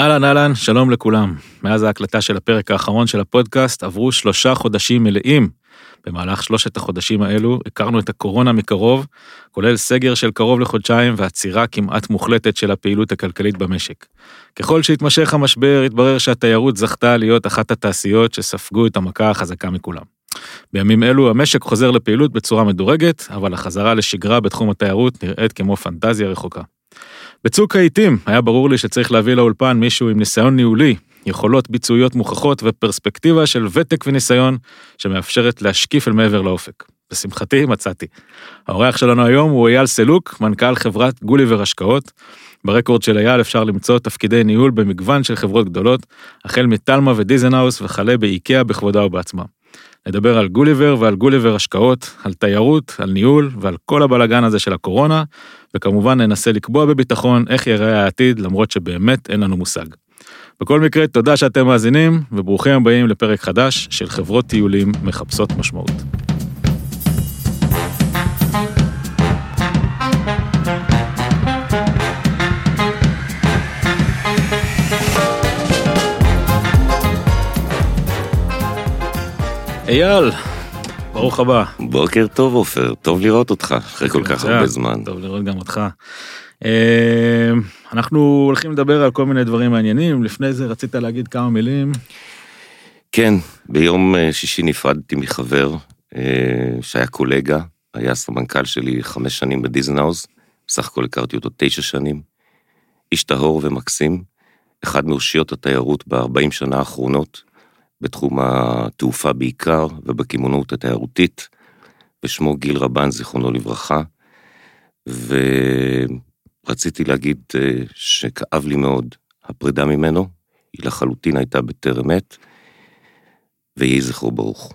אהלן אהלן, שלום לכולם. מאז ההקלטה של הפרק האחרון של הפודקאסט עברו שלושה חודשים מלאים. במהלך שלושת החודשים האלו הכרנו את הקורונה מקרוב, כולל סגר של קרוב לחודשיים ועצירה כמעט מוחלטת של הפעילות הכלכלית במשק. ככל שהתמשך המשבר, התברר שהתיירות זכתה להיות אחת התעשיות שספגו את המכה החזקה מכולם. בימים אלו המשק חוזר לפעילות בצורה מדורגת, אבל החזרה לשגרה בתחום התיירות נראית כמו פנטזיה רחוקה. בצוק העיתים היה ברור לי שצריך להביא לאולפן מישהו עם ניסיון ניהולי, יכולות ביצועיות מוכחות ופרספקטיבה של ותק וניסיון שמאפשרת להשקיף אל מעבר לאופק. לשמחתי מצאתי. האורח שלנו היום הוא אייל סלוק, מנכ"ל חברת גוליבר השקעות. ברקורד של אייל אפשר למצוא תפקידי ניהול במגוון של חברות גדולות, החל מתלמה ודיזנהאוס וכלה באיקאה בכבודה ובעצמה. נדבר על גוליבר ועל גוליבר השקעות, על תיירות, על ניהול ועל כל הבלגן הזה של הקורונה, וכמובן ננסה לקבוע בביטחון איך ייראה העתיד, למרות שבאמת אין לנו מושג. בכל מקרה, תודה שאתם מאזינים, וברוכים הבאים לפרק חדש של חברות טיולים מחפשות משמעות. אייל, ברוך הבא. בוקר טוב עופר, טוב לראות אותך אחרי כל כך הרבה זמן. טוב לראות גם אותך. אה, אנחנו הולכים לדבר על כל מיני דברים מעניינים, לפני זה רצית להגיד כמה מילים. כן, ביום אה, שישי נפרדתי מחבר אה, שהיה קולגה, היה סמנכ"ל שלי חמש שנים בדיזנהאוז, בסך הכל הכרתי אותו תשע שנים. איש טהור ומקסים, אחד מאושיות התיירות ב-40 שנה האחרונות, בתחום התעופה בעיקר ובקמעונאות התיירותית, ושמו גיל רבן, זיכרונו לברכה. ורציתי להגיד אה, שכאב לי מאוד הפרידה ממנו, היא לחלוטין הייתה בטרם עת, ויהי זכרו ברוך.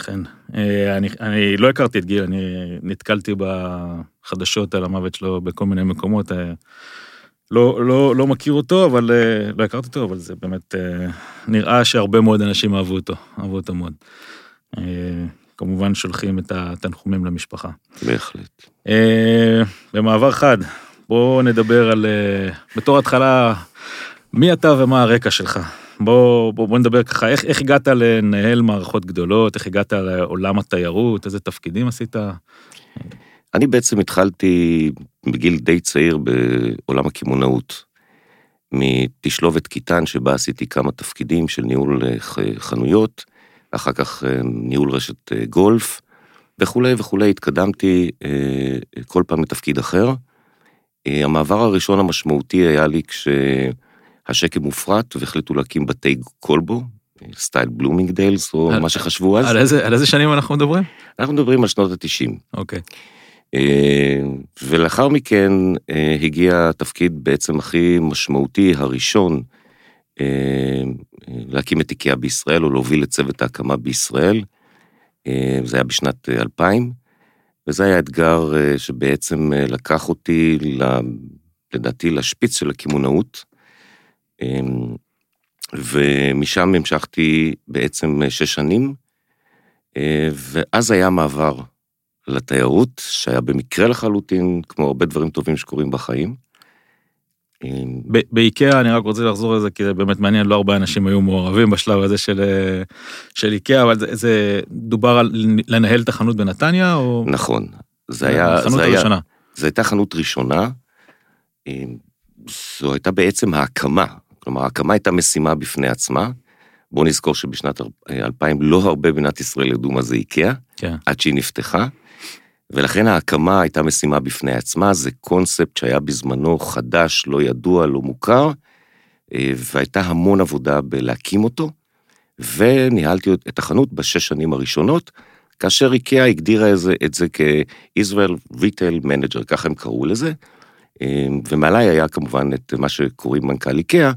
אכן. אה, אני, אני לא הכרתי את גיל, אני נתקלתי בחדשות על המוות שלו בכל מיני מקומות. לא, לא, לא מכיר אותו, אבל אה, לא הכרתי אותו, אבל זה באמת אה, נראה שהרבה מאוד אנשים אהבו אותו, אהבו אותו מאוד. אה, כמובן שולחים את התנחומים למשפחה. בהחלט. במעבר חד, בואו נדבר על, בתור התחלה, מי אתה ומה הרקע שלך. בוא, בוא, בוא נדבר ככה, איך, איך הגעת לנהל מערכות גדולות, איך הגעת לעולם התיירות, איזה תפקידים עשית? אני בעצם התחלתי בגיל די צעיר בעולם הקמעונאות. מתשלובת קיטן שבה עשיתי כמה תפקידים של ניהול אה, חנויות, אחר כך אה, ניהול רשת אה, גולף וכולי וכולי, התקדמתי כל פעם לתפקיד אחר. המעבר הראשון המשמעותי היה לי כשהשקם הופרט והחליטו להקים בתי כלבו, סטייל בלומינגדיילס או על, מה שחשבו אז. על איזה, על איזה שנים אנחנו מדברים? אנחנו מדברים על שנות ה-90. אוקיי. Okay. אה, ולאחר מכן אה, הגיע התפקיד בעצם הכי משמעותי הראשון, אה, להקים את איקאה בישראל או להוביל את צוות ההקמה בישראל. זה היה בשנת 2000, וזה היה אתגר שבעצם לקח אותי, לדעתי, לשפיץ של הקמעונאות. ומשם המשכתי בעצם שש שנים, ואז היה מעבר לתיירות, שהיה במקרה לחלוטין, כמו הרבה דברים טובים שקורים בחיים. באיקאה, אני רק רוצה לחזור לזה, כי זה באמת מעניין, לא הרבה אנשים היו מעורבים בשלב הזה של, של איקאה, אבל זה, זה דובר על לנהל את החנות בנתניה, או... נכון, זה היה... החנות זה הראשונה. זו הייתה חנות ראשונה, זו הייתה בעצם ההקמה, כלומר, ההקמה הייתה משימה בפני עצמה. בואו נזכור שבשנת 2000 לא הרבה במדינת ישראל ידעו מה זה איקאה, כן. עד שהיא נפתחה. ולכן ההקמה הייתה משימה בפני עצמה, זה קונספט שהיה בזמנו חדש, לא ידוע, לא מוכר, אה, והייתה המון עבודה בלהקים אותו, וניהלתי את החנות בשש שנים הראשונות, כאשר איקאה הגדירה את זה כ-Israel Retail Manager, ככה הם קראו לזה, אה, ומעליי היה כמובן את מה שקוראים מנכ"ל איקאה,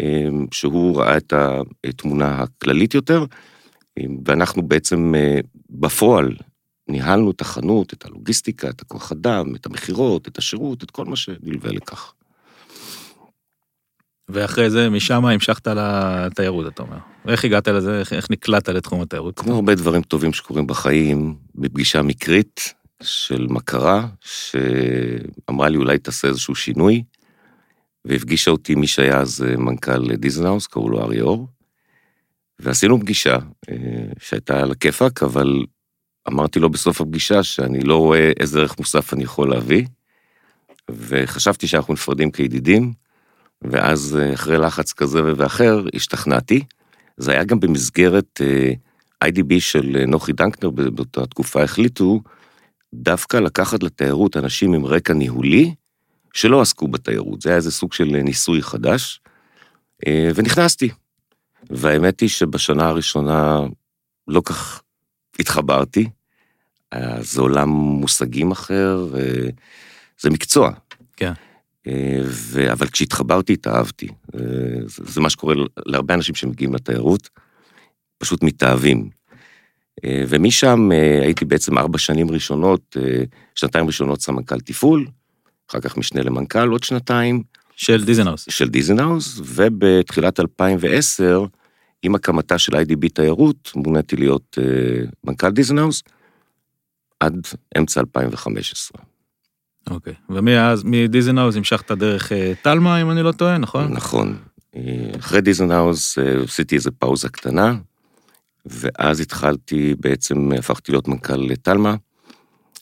אה, שהוא ראה את התמונה הכללית יותר, ואנחנו בעצם בפועל ניהלנו את החנות, את הלוגיסטיקה, את הכוח אדם, את המכירות, את השירות, את כל מה שנלווה לכך. ואחרי זה, משם המשכת לתיירות, אתה אומר. ואיך הגעת לזה? איך, איך נקלעת לתחום התיירות? כמו הרבה דברים טובים שקורים בחיים, בפגישה מקרית של מכרה, שאמרה לי אולי תעשה איזשהו שינוי, והפגישה אותי מי שהיה אז מנכ"ל דיזנהאוס, קראו לו ארי אור, ועשינו פגישה שהייתה על הכיפאק, אבל אמרתי לו בסוף הפגישה שאני לא רואה איזה ערך מוסף אני יכול להביא, וחשבתי שאנחנו נפרדים כידידים, ואז אחרי לחץ כזה ואחר השתכנעתי. זה היה גם במסגרת IDB של נוחי דנקנר באותה תקופה החליטו דווקא לקחת לתיירות אנשים עם רקע ניהולי שלא עסקו בתיירות, זה היה איזה סוג של ניסוי חדש, ונכנסתי. והאמת היא שבשנה הראשונה לא כך התחברתי, זה עולם מושגים אחר, זה מקצוע. כן. ו... אבל כשהתחברתי התאהבתי. זה, זה מה שקורה להרבה אנשים שמגיעים לתיירות, פשוט מתאהבים. ומשם הייתי בעצם ארבע שנים ראשונות, שנתיים ראשונות סמנכ"ל תפעול, אחר כך משנה למנכ"ל עוד שנתיים. של דיזנהאוס. של דיזנהאוס, ובתחילת 2010, עם הקמתה של IDB תיירות, מוניתי להיות מנכ"ל דיזנהאוס, עד אמצע 2015. אוקיי, ומאז, מדיזנהאוס המשכת דרך תלמה, אם אני לא טועה, נכון? נכון. אחרי דיזנהאוס עשיתי איזה פאוזה קטנה, ואז התחלתי, בעצם הפכתי להיות מנכ"ל תלמה,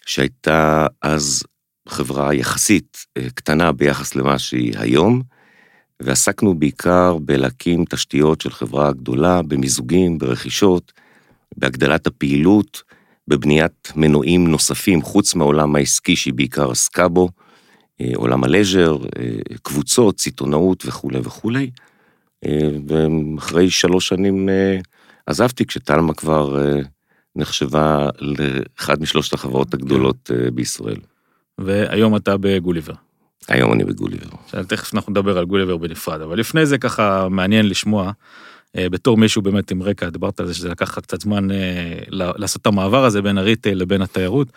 שהייתה אז חברה יחסית קטנה ביחס למה שהיא היום, ועסקנו בעיקר בלהקים תשתיות של חברה גדולה, במיזוגים, ברכישות, בהגדלת הפעילות, בבניית מנועים נוספים חוץ מהעולם העסקי שהיא בעיקר עסקה בו, עולם הלז'ר, קבוצות, סיטונאות וכולי וכולי. ואחרי שלוש שנים עזבתי כשתלמה כבר נחשבה לאחד משלושת החברות הגדולות בישראל. והיום אתה בגוליבר. היום אני בגוליבר. תכף אנחנו נדבר על גוליבר בנפרד, אבל לפני זה ככה מעניין לשמוע, בתור מישהו באמת עם רקע, דיברת על זה שזה לקח קצת זמן לעשות את המעבר הזה בין הריטייל לבין התיירות.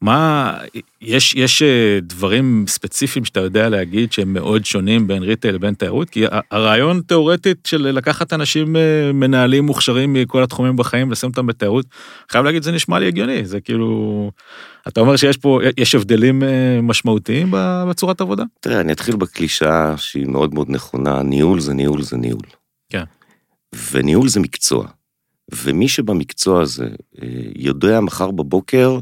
מה, יש, יש דברים ספציפיים שאתה יודע להגיד שהם מאוד שונים בין ריטייל לבין תיירות? כי הרעיון תיאורטית של לקחת אנשים מנהלים מוכשרים מכל התחומים בחיים, לשים אותם בתיירות, חייב להגיד, זה נשמע לי הגיוני, זה כאילו, אתה אומר שיש פה, יש הבדלים משמעותיים בצורת עבודה? תראה, אני אתחיל בקלישה שהיא מאוד מאוד נכונה, ניהול זה ניהול זה ניהול. כן. וניהול זה מקצוע. ומי שבמקצוע הזה יודע מחר בבוקר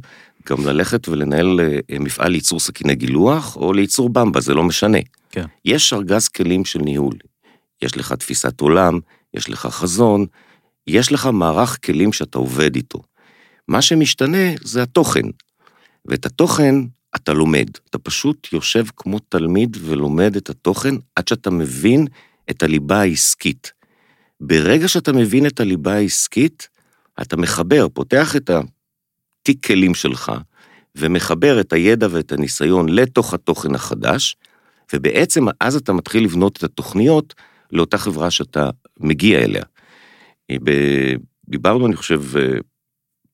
גם ללכת ולנהל מפעל לייצור סכיני גילוח, או לייצור במבה, זה לא משנה. כן. יש ארגז כלים של ניהול. יש לך תפיסת עולם, יש לך חזון, יש לך מערך כלים שאתה עובד איתו. מה שמשתנה זה התוכן. ואת התוכן אתה לומד. אתה פשוט יושב כמו תלמיד ולומד את התוכן עד שאתה מבין את הליבה העסקית. ברגע שאתה מבין את הליבה העסקית, אתה מחבר, פותח את התיק כלים שלך, ומחבר את הידע ואת הניסיון לתוך התוכן החדש, ובעצם אז אתה מתחיל לבנות את התוכניות לאותה חברה שאתה מגיע אליה. דיברנו, אני חושב,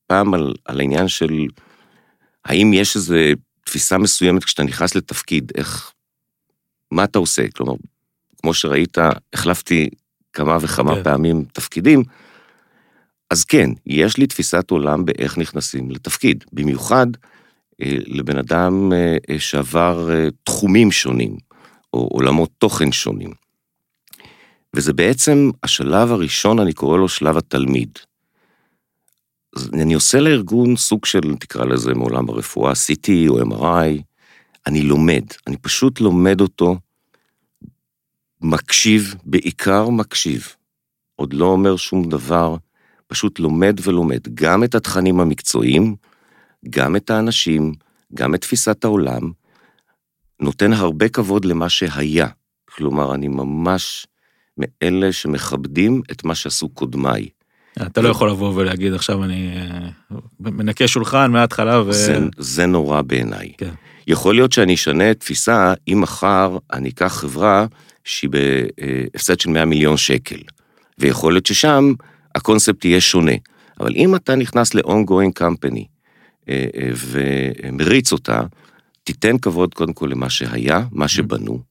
פעם על, על העניין של האם יש איזו תפיסה מסוימת כשאתה נכנס לתפקיד, איך, מה אתה עושה? כלומר, כמו שראית, החלפתי כמה וכמה כן. פעמים תפקידים, אז כן, יש לי תפיסת עולם באיך נכנסים לתפקיד, במיוחד אה, לבן אדם אה, שעבר אה, תחומים שונים, או עולמות תוכן שונים. וזה בעצם השלב הראשון, אני קורא לו שלב התלמיד. אני עושה לארגון סוג של, תקרא לזה מעולם הרפואה, CT או MRI, אני לומד, אני פשוט לומד אותו, מקשיב, בעיקר מקשיב. עוד לא אומר שום דבר, פשוט לומד ולומד גם את התכנים המקצועיים, גם את האנשים, גם את תפיסת העולם, נותן הרבה כבוד למה שהיה. כלומר, אני ממש מאלה שמכבדים את מה שעשו קודמיי. אתה לא יכול לבוא ולהגיד עכשיו אני אה, מנקה שולחן מההתחלה ו... זה, זה נורא בעיניי. כן. יכול להיות שאני אשנה תפיסה אם מחר אני אקח חברה שהיא בהפסד של 100 מיליון שקל, ויכול להיות ששם הקונספט יהיה שונה. אבל אם אתה נכנס ל-ongoing company אה, אה, ומריץ אותה, תיתן כבוד קודם כל למה שהיה, מה שבנו,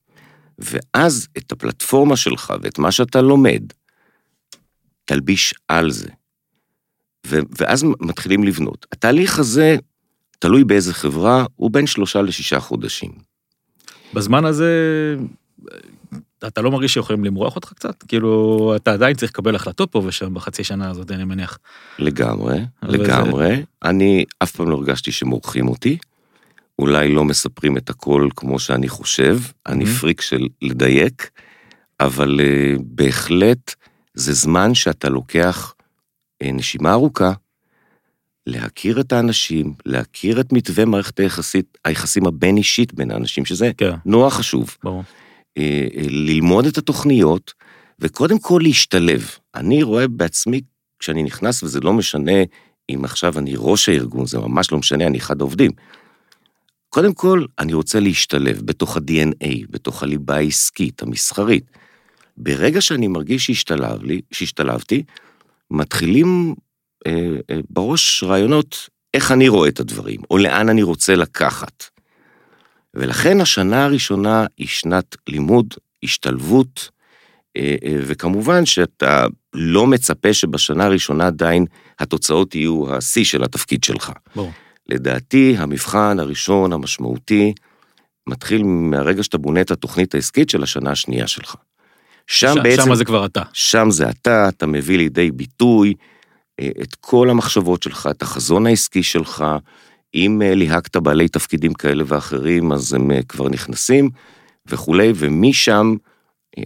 ואז את הפלטפורמה שלך ואת מה שאתה לומד, תלביש על זה. ואז מתחילים לבנות. התהליך הזה, תלוי באיזה חברה, הוא בין שלושה לשישה חודשים. בזמן הזה אתה לא מרגיש שיכולים למרוח אותך קצת? כאילו, אתה עדיין צריך לקבל החלטות פה ושם בחצי שנה הזאת, אני מניח. לגמרי, לגמרי. זה... אני אף פעם לא הרגשתי שמורחים אותי. אולי לא מספרים את הכל כמו שאני חושב, אני פריק של לדייק, אבל uh, בהחלט זה זמן שאתה לוקח uh, נשימה ארוכה, להכיר את האנשים, להכיר את מתווה מערכת היחסית, היחסים הבין-אישית בין האנשים, שזה כן. נורא חשוב. ברור. אה, אה, ללמוד את התוכניות, וקודם כל להשתלב. אני רואה בעצמי, כשאני נכנס, וזה לא משנה אם עכשיו אני ראש הארגון, זה ממש לא משנה, אני אחד העובדים. קודם כל, אני רוצה להשתלב בתוך ה-DNA, בתוך הליבה העסקית, המסחרית. ברגע שאני מרגיש שהשתלב לי, שהשתלבתי, מתחילים אה, אה, בראש רעיונות איך אני רואה את הדברים, או לאן אני רוצה לקחת. ולכן השנה הראשונה היא שנת לימוד, השתלבות, אה, אה, וכמובן שאתה לא מצפה שבשנה הראשונה עדיין התוצאות יהיו השיא של התפקיד שלך. בוא. לדעתי, המבחן הראשון המשמעותי מתחיל מהרגע שאתה בונה את התוכנית העסקית של השנה השנייה שלך. שם ש- בעצם... שם זה כבר אתה. שם זה אתה, אתה מביא לידי ביטוי אה, את כל המחשבות שלך, את החזון העסקי שלך, אם אה, ליהקת בעלי תפקידים כאלה ואחרים, אז הם אה, כבר נכנסים וכולי, ומשם,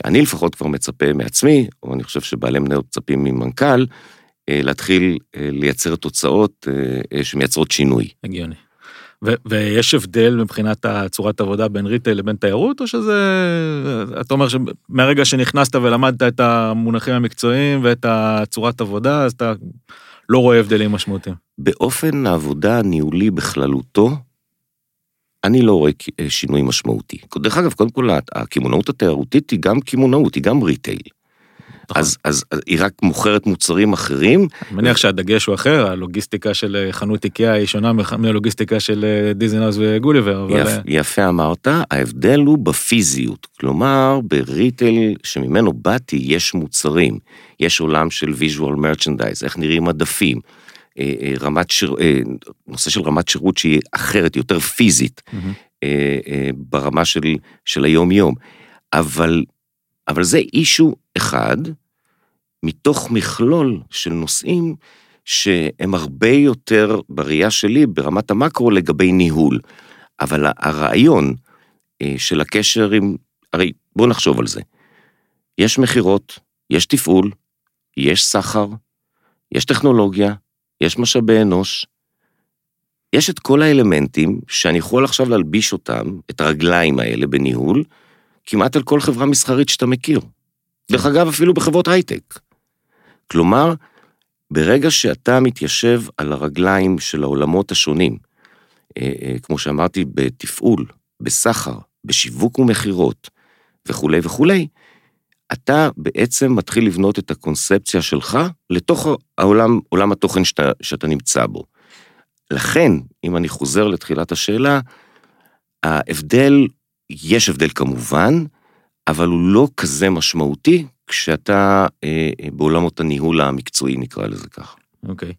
אני לפחות כבר מצפה מעצמי, או אני חושב שבעלי מניות מצפים ממנכ"ל, להתחיל לייצר תוצאות שמייצרות שינוי. הגיוני. ו- ויש הבדל מבחינת הצורת עבודה בין retail לבין תיירות, או שזה, אתה אומר שמהרגע שנכנסת ולמדת את המונחים המקצועיים ואת הצורת עבודה, אז אתה לא רואה הבדלים משמעותיים. באופן העבודה הניהולי בכללותו, אני לא רואה שינוי משמעותי. דרך אגב, קודם כל, הקמעונאות התיירותית היא גם קמעונאות, היא גם retail. נכון. אז, אז, אז היא רק מוכרת מוצרים אחרים. אני מניח שהדגש הוא אחר, הלוגיסטיקה של אה, חנות איקאה היא שונה מהלוגיסטיקה של אה, דיזנהאוס וגוליבר. אבל... יפ, אה, יפה אמרת, ההבדל הוא בפיזיות. כלומר, ב retail שממנו באתי יש מוצרים, יש עולם של visual merchandise, איך נראים מדפים. רמת שיר, נושא של רמת שירות שהיא אחרת, יותר פיזית, mm-hmm. ברמה של, של היום-יום. אבל אבל זה issue אחד מתוך מכלול של נושאים שהם הרבה יותר, בראייה שלי, ברמת המקרו, לגבי ניהול. אבל הרעיון אה, של הקשר עם, הרי בואו נחשוב על זה. יש מכירות, יש תפעול, יש סחר, יש טכנולוגיה, יש משאבי אנוש, יש את כל האלמנטים שאני יכול עכשיו להלביש אותם, את הרגליים האלה בניהול, כמעט על כל חברה מסחרית שאתה מכיר. דרך אגב, אפילו בחברות הייטק. כלומר, ברגע שאתה מתיישב על הרגליים של העולמות השונים, אה, אה, כמו שאמרתי, בתפעול, בסחר, בשיווק ומכירות וכולי וכולי, אתה בעצם מתחיל לבנות את הקונספציה שלך לתוך העולם, עולם התוכן שאתה, שאתה נמצא בו. לכן, אם אני חוזר לתחילת השאלה, ההבדל יש הבדל כמובן, אבל הוא לא כזה משמעותי כשאתה אה, אה, בעולמות הניהול המקצועי, נקרא לזה ככה. אוקיי. Okay.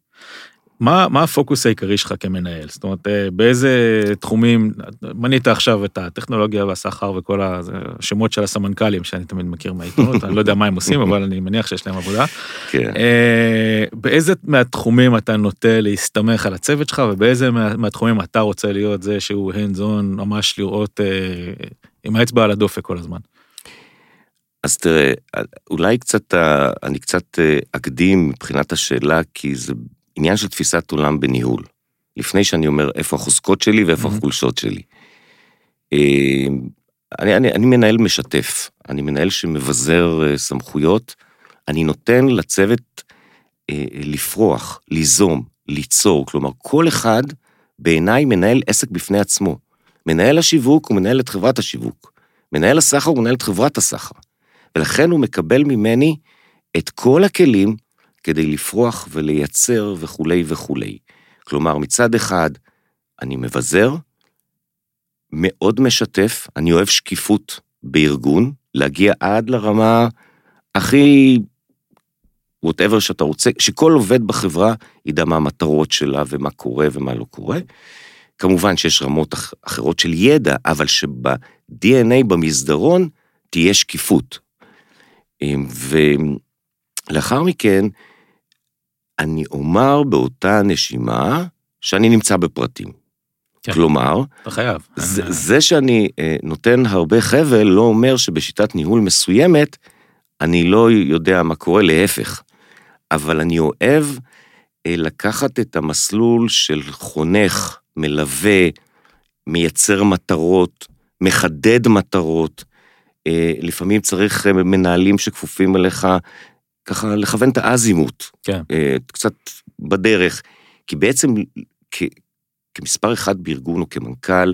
מה, מה הפוקוס העיקרי שלך כמנהל? זאת אומרת, אה, באיזה תחומים, מנית עכשיו את הטכנולוגיה והסחר וכל השמות של הסמנכ"לים שאני תמיד מכיר מהעיתונות, אני לא יודע מה הם עושים, אבל אני מניח שיש להם עבודה. כן. אה, באיזה מהתחומים אתה נוטה להסתמך על הצוות שלך, ובאיזה מה, מהתחומים אתה רוצה להיות זה שהוא hands on, ממש לראות אה, עם האצבע על הדופק כל הזמן? אז תראה, אולי קצת, אני קצת אקדים מבחינת השאלה, כי זה עניין של תפיסת עולם בניהול. לפני שאני אומר איפה החוזקות שלי ואיפה mm-hmm. החולשות שלי. אה, אני, אני, אני מנהל משתף, אני מנהל שמבזר אה, סמכויות, אני נותן לצוות אה, לפרוח, ליזום, ליצור, כלומר כל אחד בעיניי מנהל עסק בפני עצמו. מנהל השיווק הוא מנהל את חברת השיווק, מנהל הסחר הוא מנהל את חברת הסחר, ולכן הוא מקבל ממני את כל הכלים כדי לפרוח ולייצר וכולי וכולי. כלומר, מצד אחד, אני מבזר, מאוד משתף, אני אוהב שקיפות בארגון, להגיע עד לרמה הכי, whatever שאתה רוצה, שכל עובד בחברה ידע מה המטרות שלה ומה קורה ומה לא קורה. כמובן שיש רמות אחרות של ידע, אבל שב-DNA, במסדרון, תהיה שקיפות. ולאחר מכן, אני אומר באותה נשימה שאני נמצא בפרטים. כן. כלומר, אתה חייב. זה. זה שאני אה, נותן הרבה חבל לא אומר שבשיטת ניהול מסוימת אני לא יודע מה קורה, להפך. אבל אני אוהב אה, לקחת את המסלול של חונך, מלווה, מייצר מטרות, מחדד מטרות. אה, לפעמים צריך מנהלים שכפופים אליך, ככה לכוון את האזימוט. כן. קצת בדרך. כי בעצם, כ, כמספר אחד בארגון או כמנכ"ל,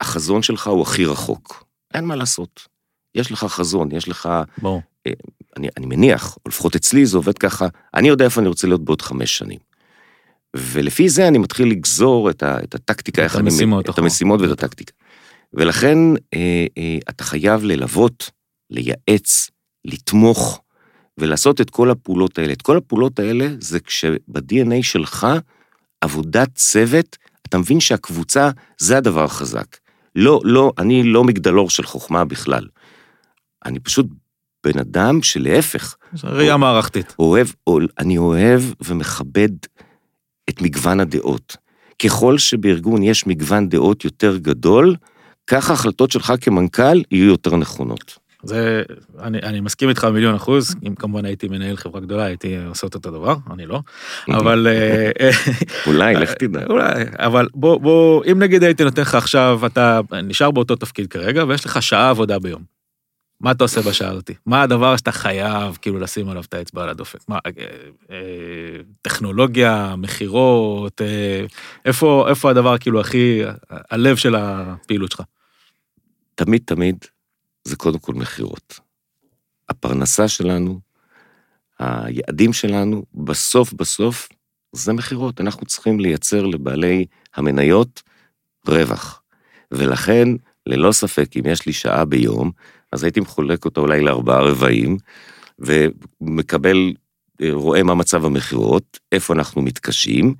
החזון שלך הוא הכי רחוק. אין מה לעשות. יש לך חזון, יש לך... בוא. אני, אני מניח, או לפחות אצלי זה עובד ככה, אני יודע איפה אני רוצה להיות בעוד חמש שנים. ולפי זה אני מתחיל לגזור את, ה, את הטקטיקה, את המשימות, אני, את המשימות ואת הטקטיקה. ולכן אה, אה, אתה חייב ללוות, לייעץ, לתמוך, ולעשות את כל הפעולות האלה. את כל הפעולות האלה זה כשב-DNA שלך, עבודת צוות, אתה מבין שהקבוצה זה הדבר החזק. לא, לא, אני לא מגדלור של חוכמה בכלל. אני פשוט בן אדם שלהפך. זה ראייה מערכתית. אוהב, אני אוהב ומכבד את מגוון הדעות. ככל שבארגון יש מגוון דעות יותר גדול, כך ההחלטות שלך כמנכ"ל יהיו יותר נכונות. זה, אני, אני מסכים איתך במיליון אחוז, אם כמובן הייתי מנהל חברה גדולה הייתי עושה את אותו דבר, אני לא, אבל... אה, אה, אולי, לך תדע. אולי, אבל בוא, בוא, אם נגיד הייתי נותן לך עכשיו, אתה נשאר באותו תפקיד כרגע, ויש לך שעה עבודה ביום. מה אתה עושה בשעה הזאתי? מה הדבר שאתה חייב כאילו לשים עליו את האצבע על הדופק? מה, אה, אה, טכנולוגיה, מכירות, אה, איפה, איפה הדבר כאילו הכי, הלב של הפעילות שלך? תמיד תמיד זה קודם כל מכירות. הפרנסה שלנו, היעדים שלנו, בסוף בסוף זה מכירות. אנחנו צריכים לייצר לבעלי המניות רווח. ולכן, ללא ספק, אם יש לי שעה ביום, אז הייתי מחולק אותו אולי לארבעה רבעים, ומקבל, אה, רואה מה מצב המכירות, איפה אנחנו מתקשים,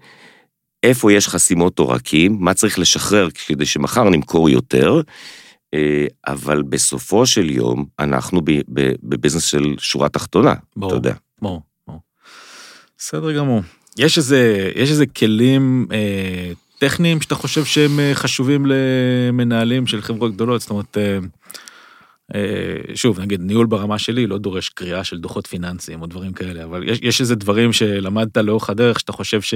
איפה יש חסימות עורקים, מה צריך לשחרר כדי שמחר נמכור יותר, אבל בסופו של יום אנחנו בביזנס של שורה תחתונה, ברור, אתה יודע. ברור, ברור. בסדר גמור. יש איזה, יש איזה כלים אה, טכניים שאתה חושב שהם אה, חשובים למנהלים של חברות גדולות? זאת אומרת, אה, אה, שוב, נגיד, ניהול ברמה שלי לא דורש קריאה של דוחות פיננסיים או דברים כאלה, אבל יש, יש איזה דברים שלמדת לאורך הדרך שאתה חושב ש...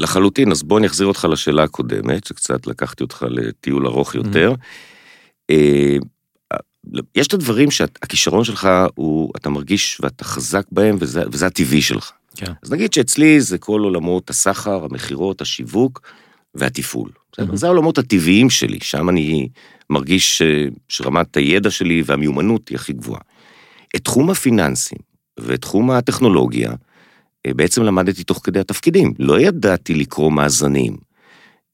לחלוטין, אז בוא אני אחזיר אותך לשאלה הקודמת, שקצת לקחתי אותך לטיול ארוך יותר. Mm-hmm. יש את הדברים שהכישרון שלך הוא, אתה מרגיש ואתה חזק בהם, וזה, וזה הטבעי שלך. כן. אז נגיד שאצלי זה כל עולמות הסחר, המכירות, השיווק והתפעול. Mm-hmm. זה העולמות הטבעיים שלי, שם אני מרגיש שרמת הידע שלי והמיומנות היא הכי גבוהה. את תחום הפיננסים ואת תחום הטכנולוגיה, אה, בעצם למדתי תוך כדי התפקידים. לא ידעתי לקרוא מאזנים,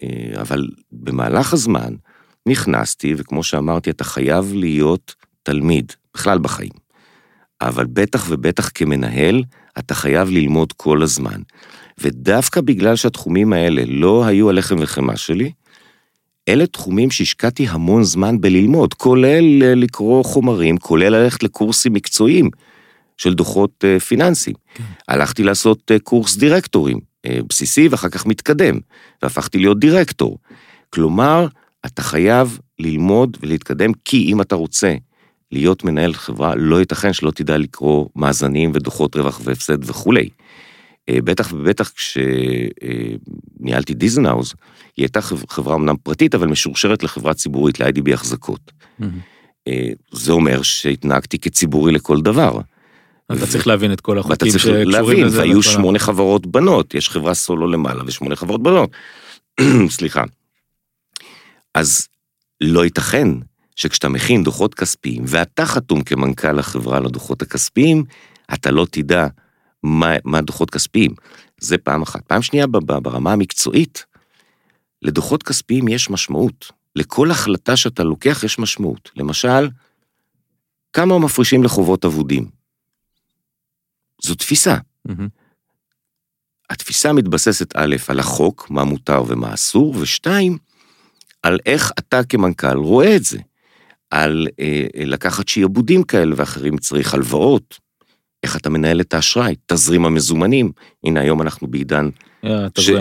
אה, אבל במהלך הזמן נכנסתי, וכמו שאמרתי, אתה חייב להיות תלמיד, בכלל בחיים. אבל בטח ובטח כמנהל, אתה חייב ללמוד כל הזמן. ודווקא בגלל שהתחומים האלה לא היו הלחם וחמאה שלי, אלה תחומים שהשקעתי המון זמן בללמוד, כולל אה, לקרוא חומרים, כולל ללכת לקורסים מקצועיים של דוחות אה, פיננסיים. כן. הלכתי לעשות אה, קורס דירקטורים, בסיסי ואחר כך מתקדם, והפכתי להיות דירקטור. כלומר, אתה חייב ללמוד ולהתקדם, כי אם אתה רוצה להיות מנהל חברה, לא ייתכן שלא תדע לקרוא מאזנים ודוחות רווח והפסד וכולי. אה, בטח ובטח כשניהלתי דיזנהאוז, היא הייתה חברה אמנם פרטית, אבל משורשרת לחברה ציבורית, ל-IDB החזקות. Mm-hmm. זה אומר שהתנהגתי כציבורי לכל דבר. אתה צריך להבין את כל החוקים שקשורים לזה. להבין, והיו שמונה חברות בנות, יש חברה סולו למעלה ושמונה חברות בנות. סליחה. אז לא ייתכן שכשאתה מכין דוחות כספיים, ואתה חתום כמנכ"ל החברה לדוחות הכספיים, אתה לא תדע מה, מה דוחות כספיים. זה פעם אחת. פעם שנייה, ברמה המקצועית, לדוחות כספיים יש משמעות. לכל החלטה שאתה לוקח יש משמעות. למשל, כמה מפרישים לחובות אבודים. זו תפיסה. Mm-hmm. התפיסה מתבססת א', על החוק, מה מותר ומה אסור, ושתיים, על איך אתה כמנכ"ל רואה את זה. על אה, לקחת שיעבודים כאלה ואחרים, צריך הלוואות, איך אתה מנהל את האשראי, תזרים המזומנים. הנה, היום אנחנו בעידן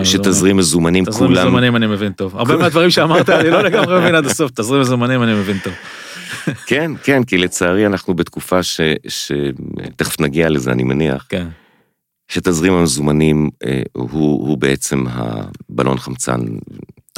שתזרים מזומנים כולם... תזרים מזומנים אני מבין טוב. הרבה מהדברים שאמרת, אני לא לגמרי מבין עד הסוף, תזרים מזומנים אני מבין טוב. כן, כן, כי לצערי אנחנו בתקופה שתכף נגיע לזה, אני מניח. כן. שתזרים המזומנים אה, הוא, הוא בעצם הבלון חמצן.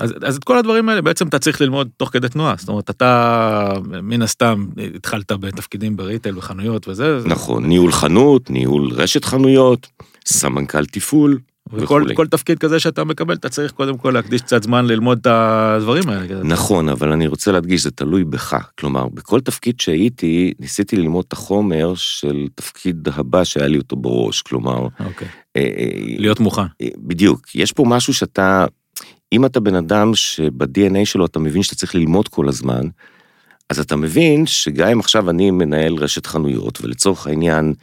אז, אז את כל הדברים האלה בעצם אתה צריך ללמוד תוך כדי תנועה, זאת אומרת אתה מן הסתם התחלת בתפקידים בריטל וחנויות וזה. נכון, זה... ניהול חנות, ניהול רשת חנויות, סמנכ"ל תפעול. וכל כל תפקיד כזה שאתה מקבל, אתה צריך קודם כל להקדיש קצת זמן ללמוד את הדברים האלה. נכון, אבל אני רוצה להדגיש, זה תלוי בך. כלומר, בכל תפקיד שהייתי, ניסיתי ללמוד את החומר של תפקיד הבא שהיה לי אותו בראש, כלומר... אוקיי. אה, אה, להיות מוכן. אה, בדיוק. יש פה משהו שאתה, אם אתה בן אדם שב-DNA שלו אתה מבין שאתה צריך ללמוד כל הזמן, אז אתה מבין שגם אם עכשיו אני מנהל רשת חנויות, ולצורך העניין,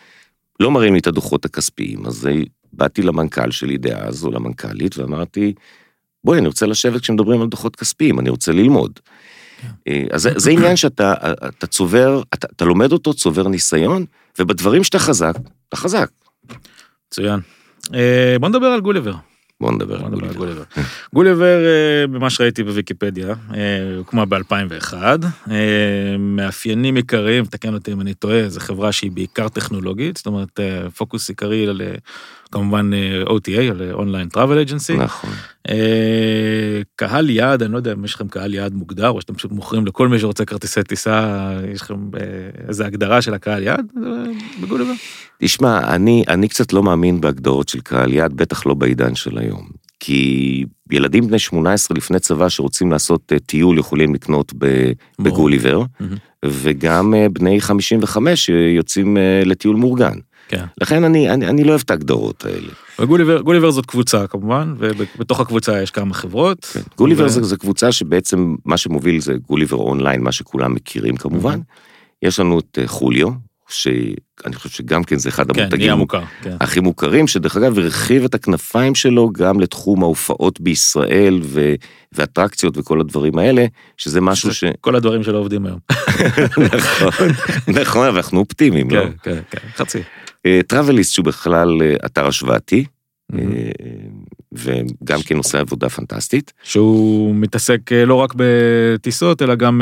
לא מראים לי את הדוחות הכספיים, אז באתי למנכ"ל שלי דאז, או למנכ"לית, ואמרתי, בואי, אני רוצה לשבת כשמדברים על דוחות כספיים, אני רוצה ללמוד. כן. אה, אז זה, זה עניין שאתה אתה צובר, אתה, אתה לומד אותו, צובר ניסיון, ובדברים שאתה חזק, אתה חזק. מצוין. אה, בוא נדבר על גוליבר. בוא נדבר על גוליבר. גוליבר, ממה שראיתי בוויקיפדיה, אה, הוקמה ב-2001. אה, מאפיינים עיקריים, תקן אותי אם אני טועה, זו חברה שהיא בעיקר טכנולוגית, זאת אומרת, אה, פוקוס עיקרי על כמובן OTA, על אונליין טראבל אג'נסי. נכון. קהל יעד, אני לא יודע אם יש לכם קהל יעד מוגדר, או שאתם פשוט מוכרים לכל מי שרוצה כרטיסי טיסה, יש לכם איזה הגדרה של הקהל יעד בגוליבר? תשמע, אני, אני קצת לא מאמין בהגדרות של קהל יעד, בטח לא בעידן של היום. כי ילדים בני 18 לפני צבא שרוצים לעשות אה, טיול יכולים לקנות בגוליבר, וגם אה, בני 55 שיוצאים אה, לטיול מאורגן. כן. לכן אני, אני, אני לא אוהב את ההגדרות האלה. וגוליבר גוליבר זאת קבוצה כמובן, ובתוך הקבוצה יש כמה חברות. כן. גוליבר ו... זה, זה קבוצה שבעצם מה שמוביל זה גוליבר אונליין, מה שכולם מכירים כמובן. יש לנו את חוליו, שאני חושב שגם כן זה אחד כן, המותגים מוכר, כן. הכי מוכרים, שדרך אגב הרחיב את הכנפיים שלו גם לתחום ההופעות בישראל ו... ואטרקציות וכל הדברים האלה, שזה משהו ש... כל הדברים שלא עובדים היום. נכון, נכון, אבל אנחנו אופטימיים, לא? כן, כן, כן, חצי. טראבליסט שהוא בכלל אה, אתר השוואתי, אה, וגם כן עושה עבודה פנטסטית. שהוא מתעסק אה, לא רק בטיסות, אלא גם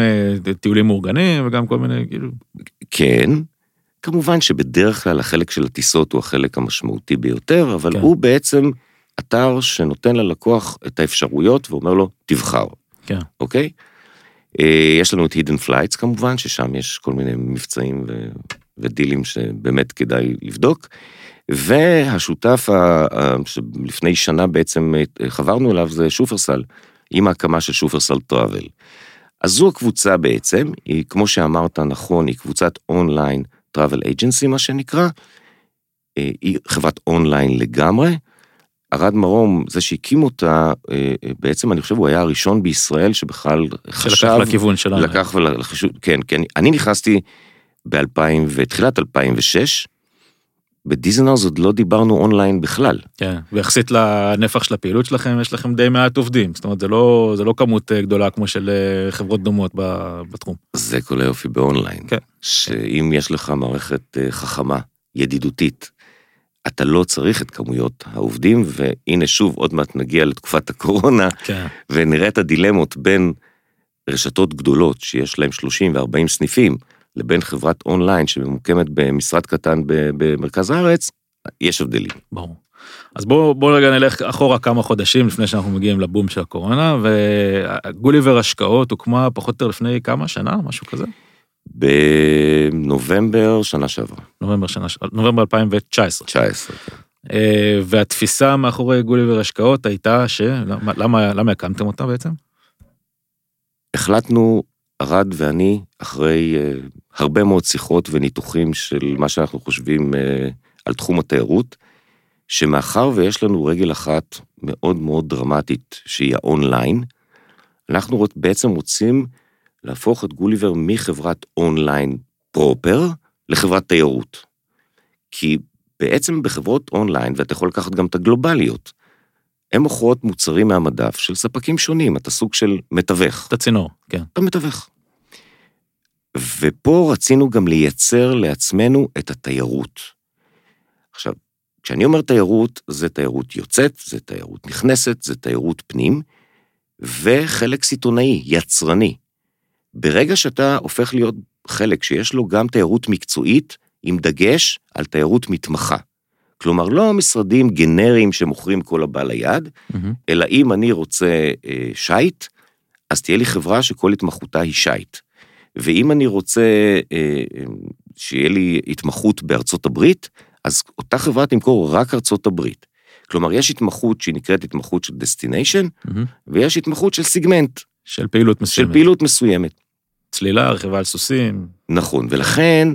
טיולים מאורגנים וגם כל מיני, כאילו... כן, כמובן שבדרך כלל החלק של הטיסות הוא החלק המשמעותי ביותר, אבל כן. הוא בעצם אתר שנותן ללקוח את האפשרויות ואומר לו, תבחר. כן. אוקיי? יש לנו את Hidden Flights כמובן, ששם יש כל מיני מבצעים ו... ודילים שבאמת כדאי לבדוק. והשותף שלפני שנה בעצם חברנו אליו זה שופרסל, עם ההקמה של שופרסל טראבל. אז זו הקבוצה בעצם, היא כמו שאמרת נכון, היא קבוצת אונליין טראבל אייג'נסי מה שנקרא, היא חברת אונליין לגמרי. ארד מרום, זה שהקים אותה, בעצם אני חושב הוא היה הראשון בישראל שבכלל חשב... שלקח לכיוון שלנו. לקח ולחישוב, כן, כן, אני נכנסתי ב-2000 ותחילת 2006, בדיזנרס עוד לא דיברנו אונליין בכלל. כן, ויחסית לנפח של הפעילות שלכם, יש לכם די מעט עובדים, זאת אומרת, זה לא, זה לא כמות אה, גדולה כמו של אה, חברות דומות בתחום. זה כל היופי באונליין. כן. שאם יש לך מערכת אה, חכמה, ידידותית, אתה לא צריך את כמויות העובדים, והנה שוב, עוד מעט נגיע לתקופת הקורונה, כן. ונראה את הדילמות בין רשתות גדולות שיש להם 30 ו-40 סניפים, לבין חברת אונליין שממוקמת במשרד קטן במרכז הארץ, יש הבדלים. ברור. אז בואו בוא רגע נלך אחורה כמה חודשים לפני שאנחנו מגיעים לבום של הקורונה, וגוליבר השקעות הוקמה פחות או יותר לפני כמה שנה, משהו כזה? בנובמבר שנה שעברה. נובמבר שנה, נובמבר 2019. 19, כן. אה, והתפיסה מאחורי גוליבר השקעות הייתה ש... למה, למה, למה הקמתם אותה בעצם? החלטנו ארד ואני, אחרי uh, הרבה מאוד שיחות וניתוחים של מה שאנחנו חושבים uh, על תחום התיירות, שמאחר ויש לנו רגל אחת מאוד מאוד דרמטית, שהיא האונליין, אנחנו בעצם רוצים להפוך את גוליבר מחברת אונליין פרופר לחברת תיירות. כי בעצם בחברות אונליין, ואתה יכול לקחת גם את הגלובליות, הן מוכרות מוצרים מהמדף של ספקים שונים, אתה סוג של מתווך. אתה צינור, כן. אתה מתווך. ופה רצינו גם לייצר לעצמנו את התיירות. עכשיו, כשאני אומר תיירות, זה תיירות יוצאת, זה תיירות נכנסת, זה תיירות פנים, וחלק סיטונאי, יצרני. ברגע שאתה הופך להיות חלק שיש לו גם תיירות מקצועית, עם דגש על תיירות מתמחה. כלומר, לא משרדים גנריים שמוכרים כל הבא ליד, mm-hmm. אלא אם אני רוצה אה, שיט, אז תהיה לי חברה שכל התמחותה היא שיט. ואם אני רוצה אה, שיהיה לי התמחות בארצות הברית, אז אותה חברה תמכור רק ארצות הברית. כלומר, יש התמחות שהיא נקראת התמחות של destination, mm-hmm. ויש התמחות של סיגמנט. של פעילות מסוימת. של פעילות מסוימת. צלילה, רכיבה על סוסים. נכון, ולכן,